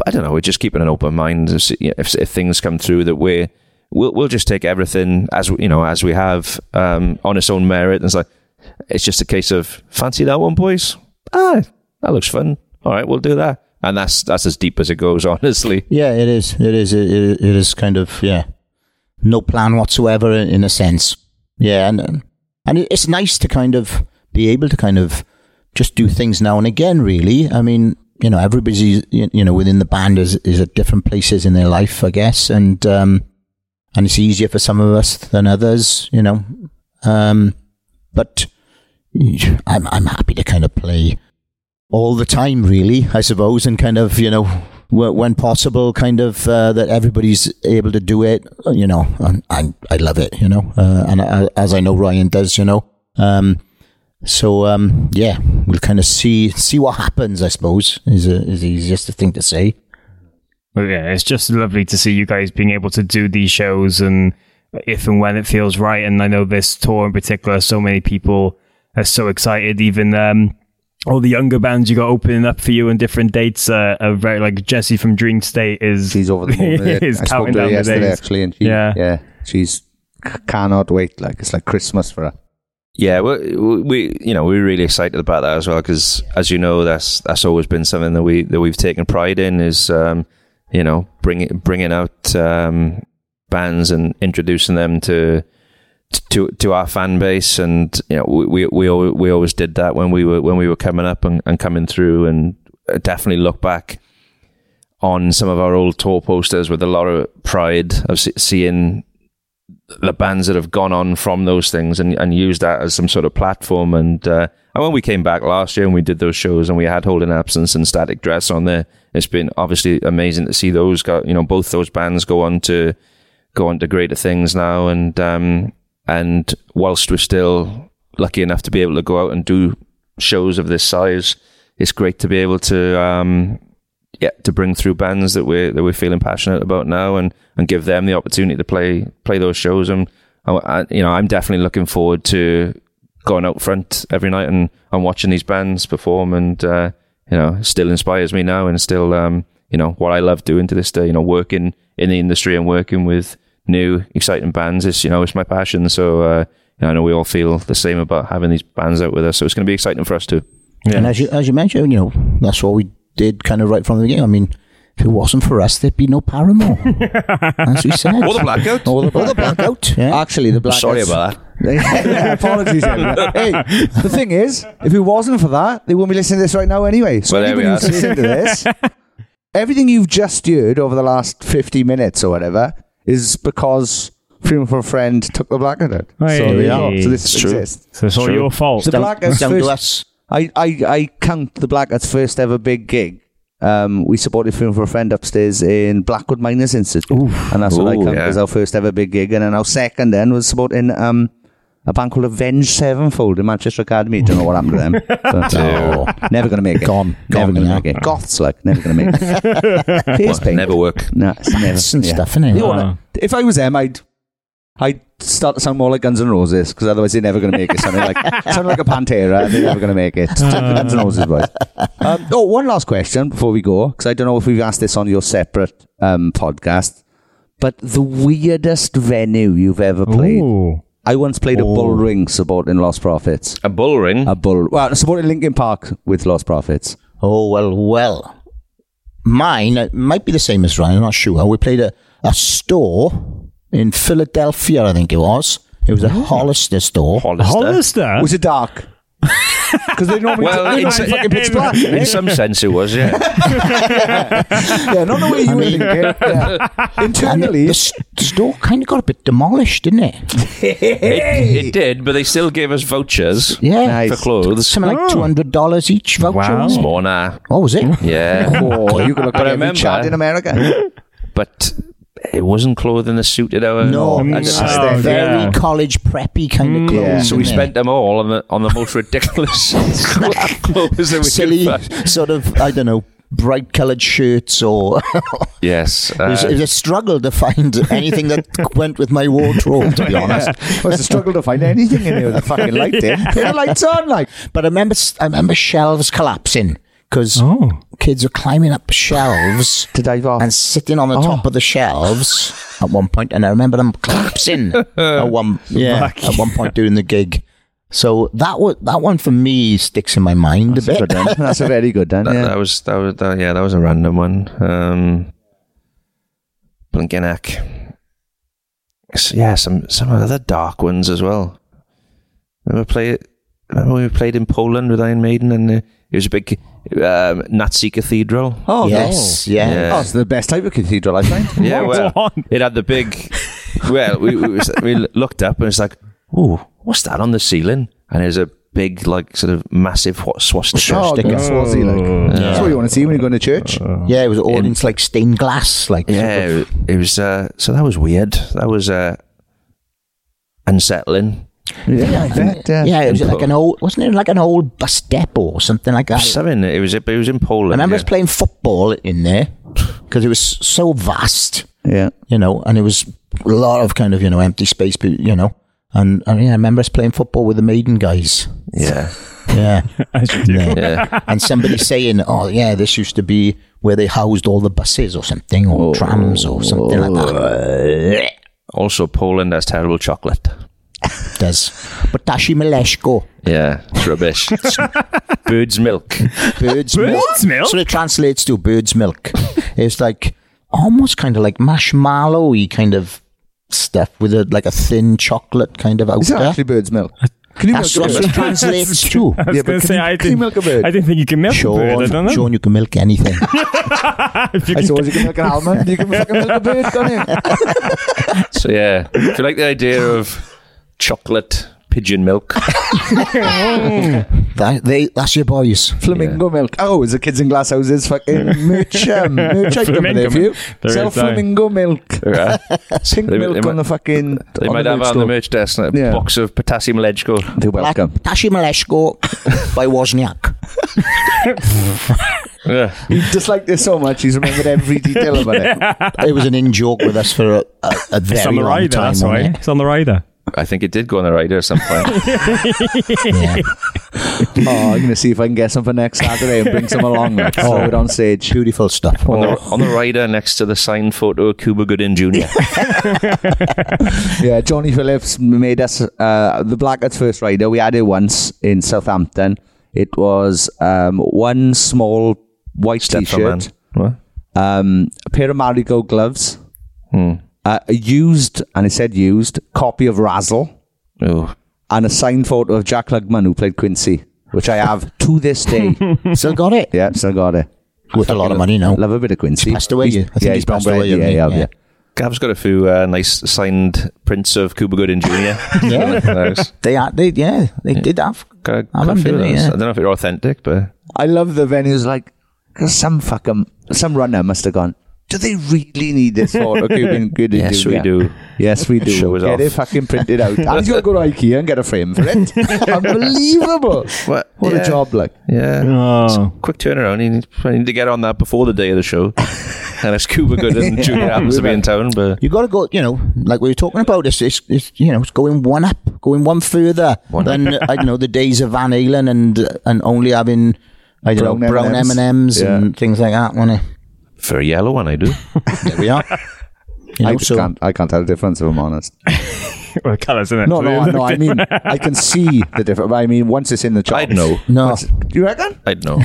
but I don't know. We're just keeping an open mind. If, if, if things come through that we're we'll we'll just take everything as we- you know as we have um, on its own merit. And it's like it's just a case of fancy that one, boys. Ah, that looks fun. All right, we'll do that. And that's that's as deep as it goes, honestly. Yeah, it is. It is. It, it, it is kind of yeah, no plan whatsoever in, in a sense. Yeah, and and it's nice to kind of be able to kind of just do things now and again. Really, I mean, you know, everybody's you know within the band is is at different places in their life, I guess, and um, and it's easier for some of us than others, you know. Um, but I'm I'm happy to kind of play all the time, really, I suppose, and kind of, you know, when possible, kind of uh, that everybody's able to do it, you know, and I, I love it, you know, uh, and I, as I know Ryan does, you know. Um, so um, yeah, we'll kind of see see what happens. I suppose is a, is the easiest thing to say. Well, yeah, it's just lovely to see you guys being able to do these shows and if and when it feels right. And I know this tour in particular, so many people are so excited. Even um, all the younger bands you got opening up for you on different dates uh, are very like Jesse from Dream State is She's over the moon. with it. is I spoke counting to her down the yesterday days. actually, and she, Yeah. yeah, she's c- cannot wait. Like it's like Christmas for her. Yeah, we, we you know we're really excited about that as well because as you know that's that's always been something that we that we've taken pride in is um, you know bringing bringing out um, bands and introducing them to to to our fan base. And you know we we we always, we always did that when we were when we were coming up and, and coming through. And definitely look back on some of our old tour posters with a lot of pride of seeing the bands that have gone on from those things and, and used that as some sort of platform. And, uh, and when we came back last year and we did those shows and we had Holding Absence and Static Dress on there, it's been obviously amazing to see those go, you know, both those bands go on to go on to greater things now. And, um, and whilst we're still lucky enough to be able to go out and do shows of this size, it's great to be able to, um, yeah, to bring through bands that we're that we're feeling passionate about now, and, and give them the opportunity to play play those shows. And I, I- you know, I'm definitely looking forward to going out front every night and, and watching these bands perform. And uh, you know, still inspires me now, and still, um, you know, what I love doing to this day. You know, working in the industry and working with new exciting bands is you know it's my passion. So uh, you know, I know we all feel the same about having these bands out with us. So it's going to be exciting for us too. And as you as you mentioned, you know, that's what we did kind of right from the beginning. I mean, if it wasn't for us, there'd be no Paramore, as we said. Or the blackout. Or the Or the blackout. Yeah. Actually, the black. Sorry about that. yeah, apologies. Emma. hey, the thing is, if it wasn't for that, they wouldn't be listening to this right now anyway. So Well, there we anybody who's listening to this, everything you've just heard over the last 50 minutes or whatever is because Freedom for a Friend took the blackout out. Hey. So, there you go. so this It's true. So it's all True. your fault. The Down- Blackouts down to first, us. I, I, I count the Blackouts first ever big gig. Um, we supported Freedom for a Friend upstairs in Blackwood Miners Institute. And that's what I count yeah. as our first ever big gig. And then our second then was supporting um, a band called Avenged Sevenfold in Manchester Academy. Don't know what happened to them. But, No. Never going to make it. Gone. Never going to make it. Goths, like, never going to make it. Face paint. Never work. No, it's never. It's yeah. stuff, innit? You wanna- if I was them, I'd I'd start to sound more like Guns N' Roses because otherwise they're never going to make it. Sounding like sounding like a Pantera, they're never going to make it. It's Guns N' Roses boys. Um, oh, one last question before we go because I don't know if we've asked this on your separate um, podcast, but the weirdest venue you've ever played. Ooh. I once played a bull ring supporting Lostprophets. A bull ring. A bull, well, supporting Linkin Park with Lostprophets. Oh well, well. Mine uh, might be the same as Ryan. I'm not sure. We played a, a store in Philadelphia, I think it was. It was a mm-hmm. Hollister store. Hollister. Hollister? Was it dark? Because they normally Well, they in normally some- fucking pitch black. In some sense, it was, yeah. yeah, not the way you were thinking. Yeah. Internally, the, s- the store kind of got a bit demolished, didn't it? it, it did, but they still gave us vouchers Yeah. Nice. for clothes. Something like $200 each voucher. Wow. wasn't? More nah. Oh, was it? Yeah. oh, you could look But like I every remember- Chad in America. but it wasn't clothing that suited our No, our it's style. Oh, very yeah. college preppy kind of clothes. yeah. So we isn't spent them all on the on the most ridiculous clothes that we silly, could find. sort of, I don't know, bright coloured shirts or. Yes. it, was, uh, it was a struggle to find anything that went with my wardrobe, to be honest. It was a struggle to find anything in there with a fucking light in. Put the lights on, like. But I remember, I remember shelves collapsing because Oh. kids were climbing up shelves To dive off. and sitting on the top of the shelves at one point, and I remember them collapsing at one yeah at one point during the gig. So that was that one for me sticks in my mind a bit. Good then. That's a very good then. that, Yeah. that was that was that, yeah that was a random one. Um, Blinkenack. S- Yeah, some some other dark ones as well. Remember play Remember we played in Poland with Iron Maiden and uh, it was a big um, Nazi cathedral. Oh, yes, no. yeah. Yeah. Oh, it's the best type of cathedral, I find. Yeah, well, it had the big. Well, we we, was- we looked up and it's like, oh, what's that on the ceiling? And there's a big, like, sort of massive what swastika. Oh, Sticker. good swazi, like. That's what you want to see when you go to church. Yeah, it was all in like stained glass, like Yeah, it, it was. Uh, so that was weird. That was uh, unsettling. Yeah, I bet. Yeah. Yeah, it was like an old, wasn't it like an old bus depot or something like that? Something. It was. It was in Poland. I Poland. remember yeah. us playing football in there because it was so vast, Yeah. you know, and it was a lot of kind of you know empty space, but you know, and, and yeah, I remember us playing football with the Maiden guys. Yeah, Yeah, As you do. yeah. yeah. and somebody saying, "Oh yeah, this used to be where they housed all the buses or something, or trams or something like that." Also, Poland has terrible chocolate. Does but Ptasie Mleczko, Yeah, it's rubbish. Bird's milk. bird's milk. Bird's milk? So it translates to bird's milk. it's like almost kind of like marshmallowy kind of stuff with a like a thin chocolate kind of Is that actually bird's milk? Can you That's milk what it translates to. I was Yeah, going but to can say, you- I, can didn't, milk a bird? I didn't think you can milk a bird. I don't know. Sean, you can milk anything. If you I can- suppose you can milk an almond. You can milk a bird, can't you? So yeah, if you like the idea of chocolate pigeon milk, That, they, that's your boys. Flamingo milk. Oh, is the kids in glass houses fucking merch, um, merch item Flamingo there for you? milk. There Sell is, aye. flamingo milk. uh, Pink They- milk they on might- the fucking. they on might the have merch on the store. merch desk a Yeah. box of potassium Ledgeko. They're welcome. Ptasie Mleczko by Wozniak. Yeah. He disliked this so much, he's remembered every detail about it. It was an in joke with us for a, a, a very it's on the long rider, time. that's why. wasn't It's on the rider. I think it did go on the rider at some point. Yeah. Oh, I'm going to see if I can get some for next Saturday and bring some along. Like, throw it on stage. Beautiful stuff. on, the, on the rider next to the signed photo of Cuba Gooding Jr. Yeah, Johnny Phillips made us uh, the Blackguards first rider. We had it once in Southampton. It was um, one small white Step t-shirt, um, a pair of marigold gloves, Hmm. Uh, a used, and it said used, copy of Razzle, Oh. and a signed photo of Jack Klugman who played Quincy, which I have to this day. Still got it? yeah, still got it. Worth a lot of money now. Love a bit of Quincy. passed away, He's- I think yeah, he's passed away, Brady, hasn't he? Yeah, yeah, Yeah. yeah. Gav's got a few uh, nice signed prints of Cuba Gooding Jr. Yeah. Nice. They are, they, yeah, they did have. Got a- I got a them, few of didn't those. Yeah. I don't know if they're authentic, but I love the venues like because some fucking some runner must have gone. Do they really need this photo? Cuban good yes, we do. Yes, we do. Show us Get off. it fucking printed out. And you got to go to IKEA and get a frame for it. Unbelievable. What? What Yeah. a job, like. Yeah. Oh. Quick turnaround. You need, you need to get on that before the day of the show. and it's Cuba Gooding Jr. happens to be in town, but You got to go, you know, like we were talking about, it's, it's, it's you know, it's going one up, going one further than, I don't know, the days of Van Halen and and only having, I don't Brown know, brown M&Ms. M&Ms Yeah. and things like that, wasn't it? For yellow one, I do. There we are. You know, I, so, can't, I can't tell the difference, if I'm honest. Well, colours, isn't it? No, no, no. I mean. I can see the difference. I mean, once it's in the chart, I'd know. no, Once- Do you reckon? I'd know.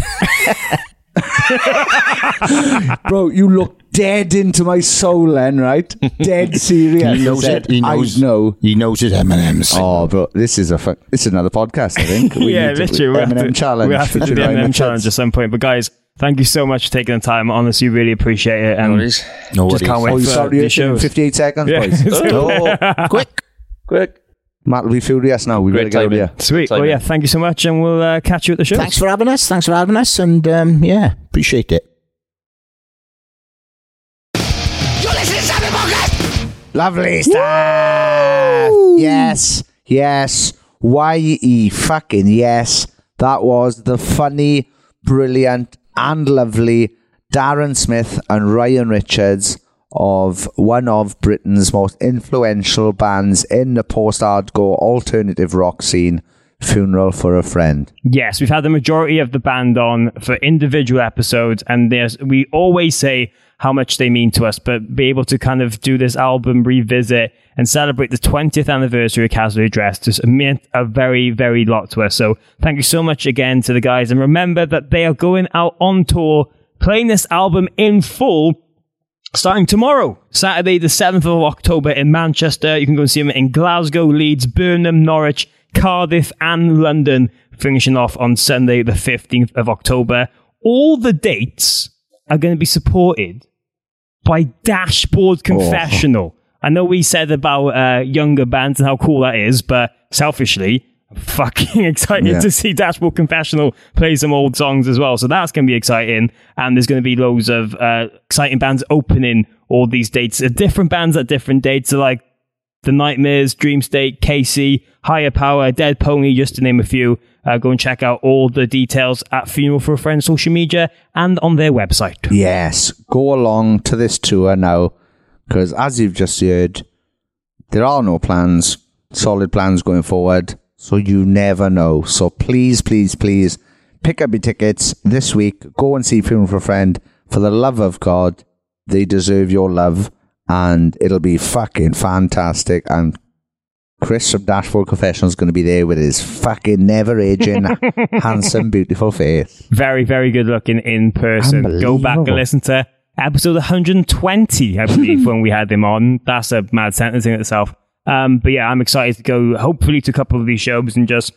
Bro, you look dead into my soul then, right? Dead serious. he knows I said, it. He knows. I know. He knows his M&Ms. Oh, bro, this is a fu- this is another podcast. I think. We yeah, need literally. We have, M&M to, challenge. we have to do the M&M challenge at some point. But guys, thank you so much for taking the time. Honestly, really appreciate it. And No just worries. can't wait Oh, you for sorry, the you're 58 seconds, Yeah. boys. Oh, quick. Quick. Matt will be furious now. We better Great get out of here. Sweet. Well, yeah, thank you so much, and we'll uh, catch you at the show. Thanks for having us. Thanks for having us. And um, yeah, appreciate it. You're listening to Lovely stuff. Yes, yes. Y-E fucking yes. That was the funny, brilliant, and lovely Darran Smith and Ryan Richards of one of Britain's most influential bands in the post-hardcore alternative rock scene, Funeral for a Friend. Yes, we've had the majority of the band on for individual episodes, and there's we always say how much they mean to us, but be able to kind of do this album revisit and celebrate the 20th anniversary of Casually Dressed just meant a very, very lot to us. So thank you so much again to the guys, and remember that they are going out on tour, playing this album in full starting tomorrow, Saturday, the 7th of October in Manchester. You can go and see them in Glasgow, Leeds, Birmingham, Norwich, Cardiff, and London, finishing off on Sunday, the 15th of October. All the dates are going to be supported by Dashboard Confessional. I know we said about uh, younger bands and how cool that is, but selfishly, I'm fucking excited Yeah. to see Dashboard Confessional play some old songs as well. So that's going to be exciting. And there's going to be loads of uh, exciting bands opening all these dates. Uh, different bands at different dates. So like The Nightmares, Dream State, Casey, Higher Power, Dead Pony, just to name a few. Uh, go and check out all the details at Funeral for a Friend social media and on their website. Yes, go along to this tour now because, as you've just heard, there are no plans, solid plans going forward. So you never know. So please, please, please pick up your tickets this week. Go and see Funeral for a Friend. For the love of God, they deserve your love, and it'll be fucking fantastic. And Chris from Dashboard Confessional is going to be there with his fucking never aging, handsome, beautiful face. Very, very good looking in person. Go back and listen to episode 120, I believe, when we had him on. That's a mad sentence in itself. Um, but yeah, I'm excited to go hopefully to a couple of these shows and just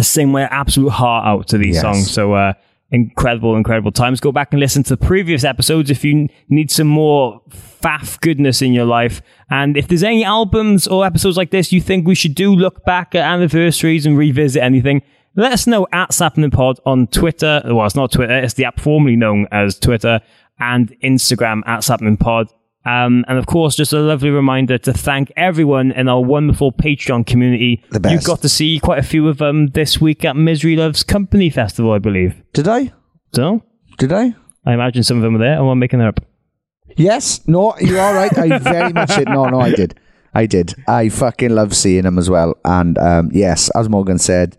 sing my absolute heart out to these Yes. songs. So uh, incredible, incredible times. Go back and listen to the previous episodes if you need some more faff goodness in your life. And if there's any albums or episodes like this you think we should do, look back at anniversaries and revisit anything. Let us know at Sappenin Pod on Twitter. Well, it's not Twitter, it's the app formerly known as Twitter and Instagram at Sappenin Pod. Um, and of course, just a lovely reminder to thank everyone in our wonderful Patreon community. The best. You got to see quite a few of them this week at Misery Loves Company Festival, I believe. Did I? So, Did I? I imagine some of them were there. I'm making that up. Yes. No, you're right. I very much did. No, no, I did. I did. I fucking love seeing them as well. And um, yes, as Morgan said,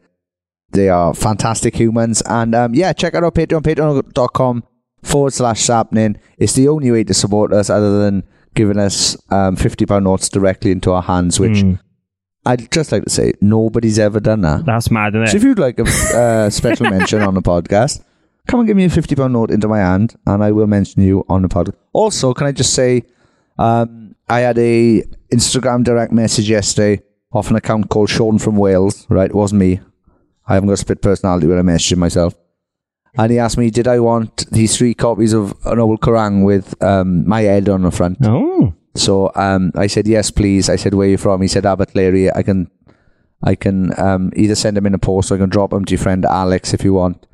they are fantastic humans. And um, yeah, check out our Patreon, patreon.com forward slash sappenin. It's the only way to support us other than giving us um, £50 notes directly into our hands, which Hmm. I'd just like to say, nobody's ever done that. That's mad, isn't it? So if you'd like a uh, special mention on the podcast, come and give me a fifty pound note into my hand, and I will mention you on the podcast. Also, can I just say, um, I had a Instagram direct message yesterday off an account called Sean from Wales. Right, it wasn't me. I haven't got a split personality when I messaged him myself. And he asked me, did I want these three copies of an old Kerrang with um, my head on the front? oh. So um, I said yes, please. I said where are you from? He said Abertillery. I can, I can um, either send them in a post or I can drop them to your friend Alex if you want.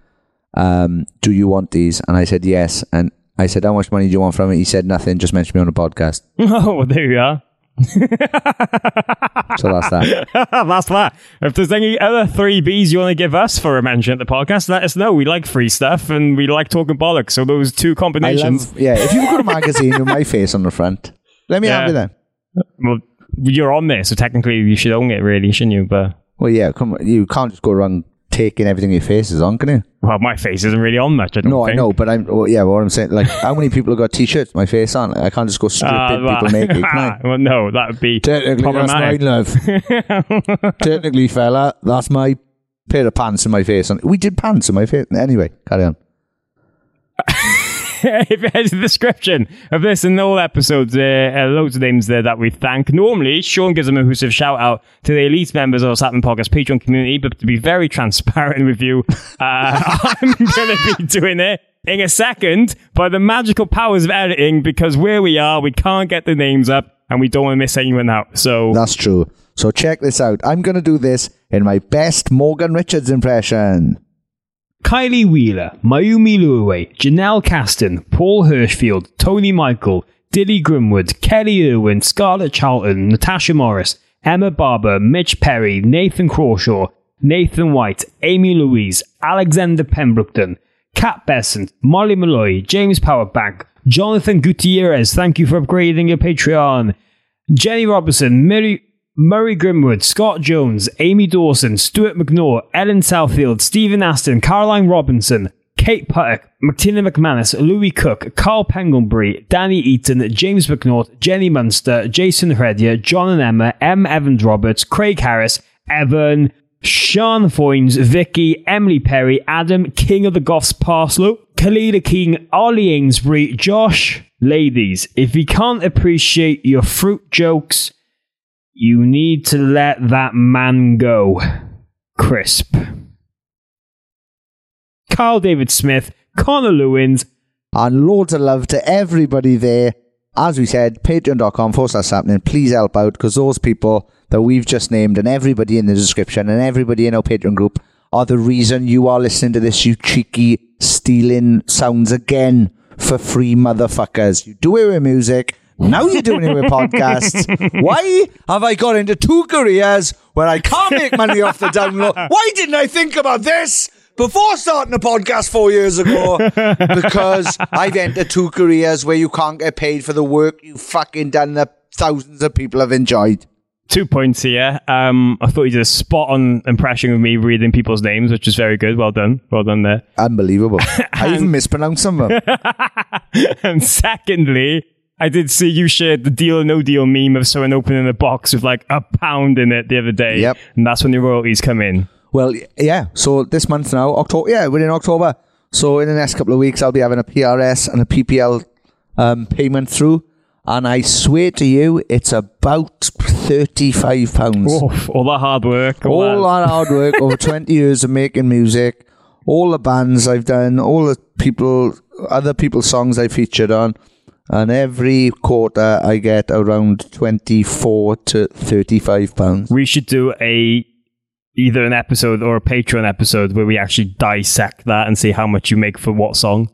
Um, do you want these? And I said yes. And I said how much money do you want from it? He said nothing. Just mention me on the podcast. Oh, well, there you are. So that's that. That's that. If there's any other three Bs you want to give us for a mention at the podcast, let us know. We like free stuff and we like talking bollocks. So those two combinations. love. Yeah, if you've got a magazine with my face on the front, let me Yeah. have it then. well, you're on there, so technically you should own it, really, shouldn't you? But Well, yeah, come on. You can't just go around taking everything your face is on, can you? well, my face isn't really on much. I don't No, think. I know, but I'm. Well, yeah, what I'm saying, like, how many people have got t-shirts my face on? I can't just go stripping Uh, well- people naked. Can I? well, no, that would be Technically, that's problematic. love. Technically, fella, that's my pair of pants in my face. And we did pants in my face. Anyway, carry on. if has a description of this and all episodes, there are loads of names there that we thank. Normally, Sean gives a whoosive shout out to the elite members of the Sappenin Podcast Patreon community, but to be very transparent with you, uh, I'm going to be doing it in a second by the magical powers of editing because where we are, we can't get the names up and we don't want to miss anyone out. So, That's true. So check this out. I'm going to do this in my best Morgan Richards impression. Kylie Wheeler, Mayumi Luwe, Janelle Caston, Paul Hirschfield, Tony Michael, Dilly Grimwood, Kelly Irwin, Scarlet Charlton, Natasha Morris, Emma Barber, Mitch Perry, Nathan Crawshaw, Nathan White, Amee Louise, Alexander Pembrokton, Kat Bessant, Molly Molloy, James Bowerbank, Jonathan Gutierrez, thank you for upgrading your Patreon, Jenny Robertson, Murray, Murray Grimwood, Scott Jones, Amy Dawson, Stuart McNair, Ellen Southfield, Stephen Aston, Caroline Robinson, Kate Puttock, Martina McManus, Louis Cook, Carl Penglebury, Danny Eaton, James McNaught, Jenny Munster, Jason Heredier, John and Emma, M. Evans Roberts, Craig Harris, Evan, Sean Foynes, Vicky, Emily Perry, Adam, King of the Goths Parslow, Kalila King, Ollie Ainsbury, Josh. Ladies, if you can't appreciate your fruit jokes, you need to let that man go. Crisp. Carl David Smith, Connor Lewins, And loads of love to everybody there. As we said, patreon.com forward slash sappenin. Please help out because those people that we've just named and everybody in the description and everybody in our Patreon group are the reason you are listening to this, you cheeky stealing sounds again for free motherfuckers. You do it with music. Now you're doing it with podcasts. Why have I got into two careers where I can't make money off the download? Why didn't I think about this before starting a podcast four years ago? Because I've entered two careers where you can't get paid for the work you've fucking done that thousands of people have enjoyed. two points here. Um, I thought you did a spot on impression of me reading people's names, which is very good. Well done. Well done there. Unbelievable. I even mispronounced some of them. and secondly, I did see you shared the deal or no deal meme of someone opening a box with like a pound in it the other day. Yep. And that's when the royalties come in. Well, yeah. So this month now, October. Yeah, we're in October. So in the next couple of weeks, I'll be having a PRS and a PPL um, payment through, and I swear to you, it's about thirty-five pounds. Oof, all that hard work. All, all that. that hard work over 20 years of making music, all the bands I've done, all the people, other people's songs I featured on, and every quarter I get around 24 to 35 pounds. We should do a either an episode or a Patreon episode where we actually dissect that and see how much you make for what song.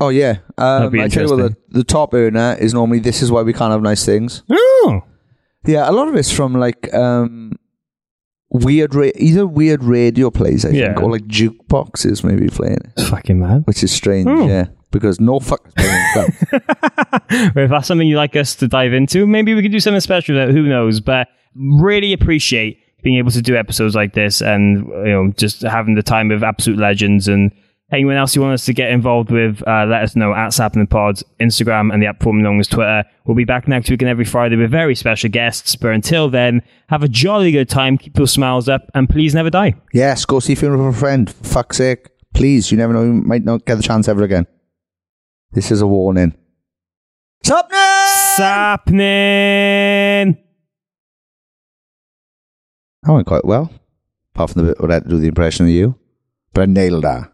Oh, yeah. Um, I tell you what, the, the top earner is normally this is why we can't have nice things. Oh, Yeah, a lot of it's from like um, weird, ra- either weird radio plays, I think, or like jukeboxes maybe playing it's fucking mad. which is strange, Hmm. yeah, because no fuck is playing in the if that's something you'd like us to dive into, maybe we could do something special. with it, Who knows? But really appreciate being able to do episodes like this and you know just having the time of absolute legends and anyone else you want us to get involved with. Uh, let us know at Sappenin Pod, Instagram, and the app formerly known as Twitter. We'll be back next week and every Friday with very special guests. But until then, have a jolly good time. Keep your smiles up, and please never die. Yes, go see Funeral for a Friend. For fuck's sake. Please, you never know, you might not get the chance ever again. This is a warning. Sappenin! Sappenin. That went quite well. Apart from the bit where I had to do the impression of you. But I nailed that.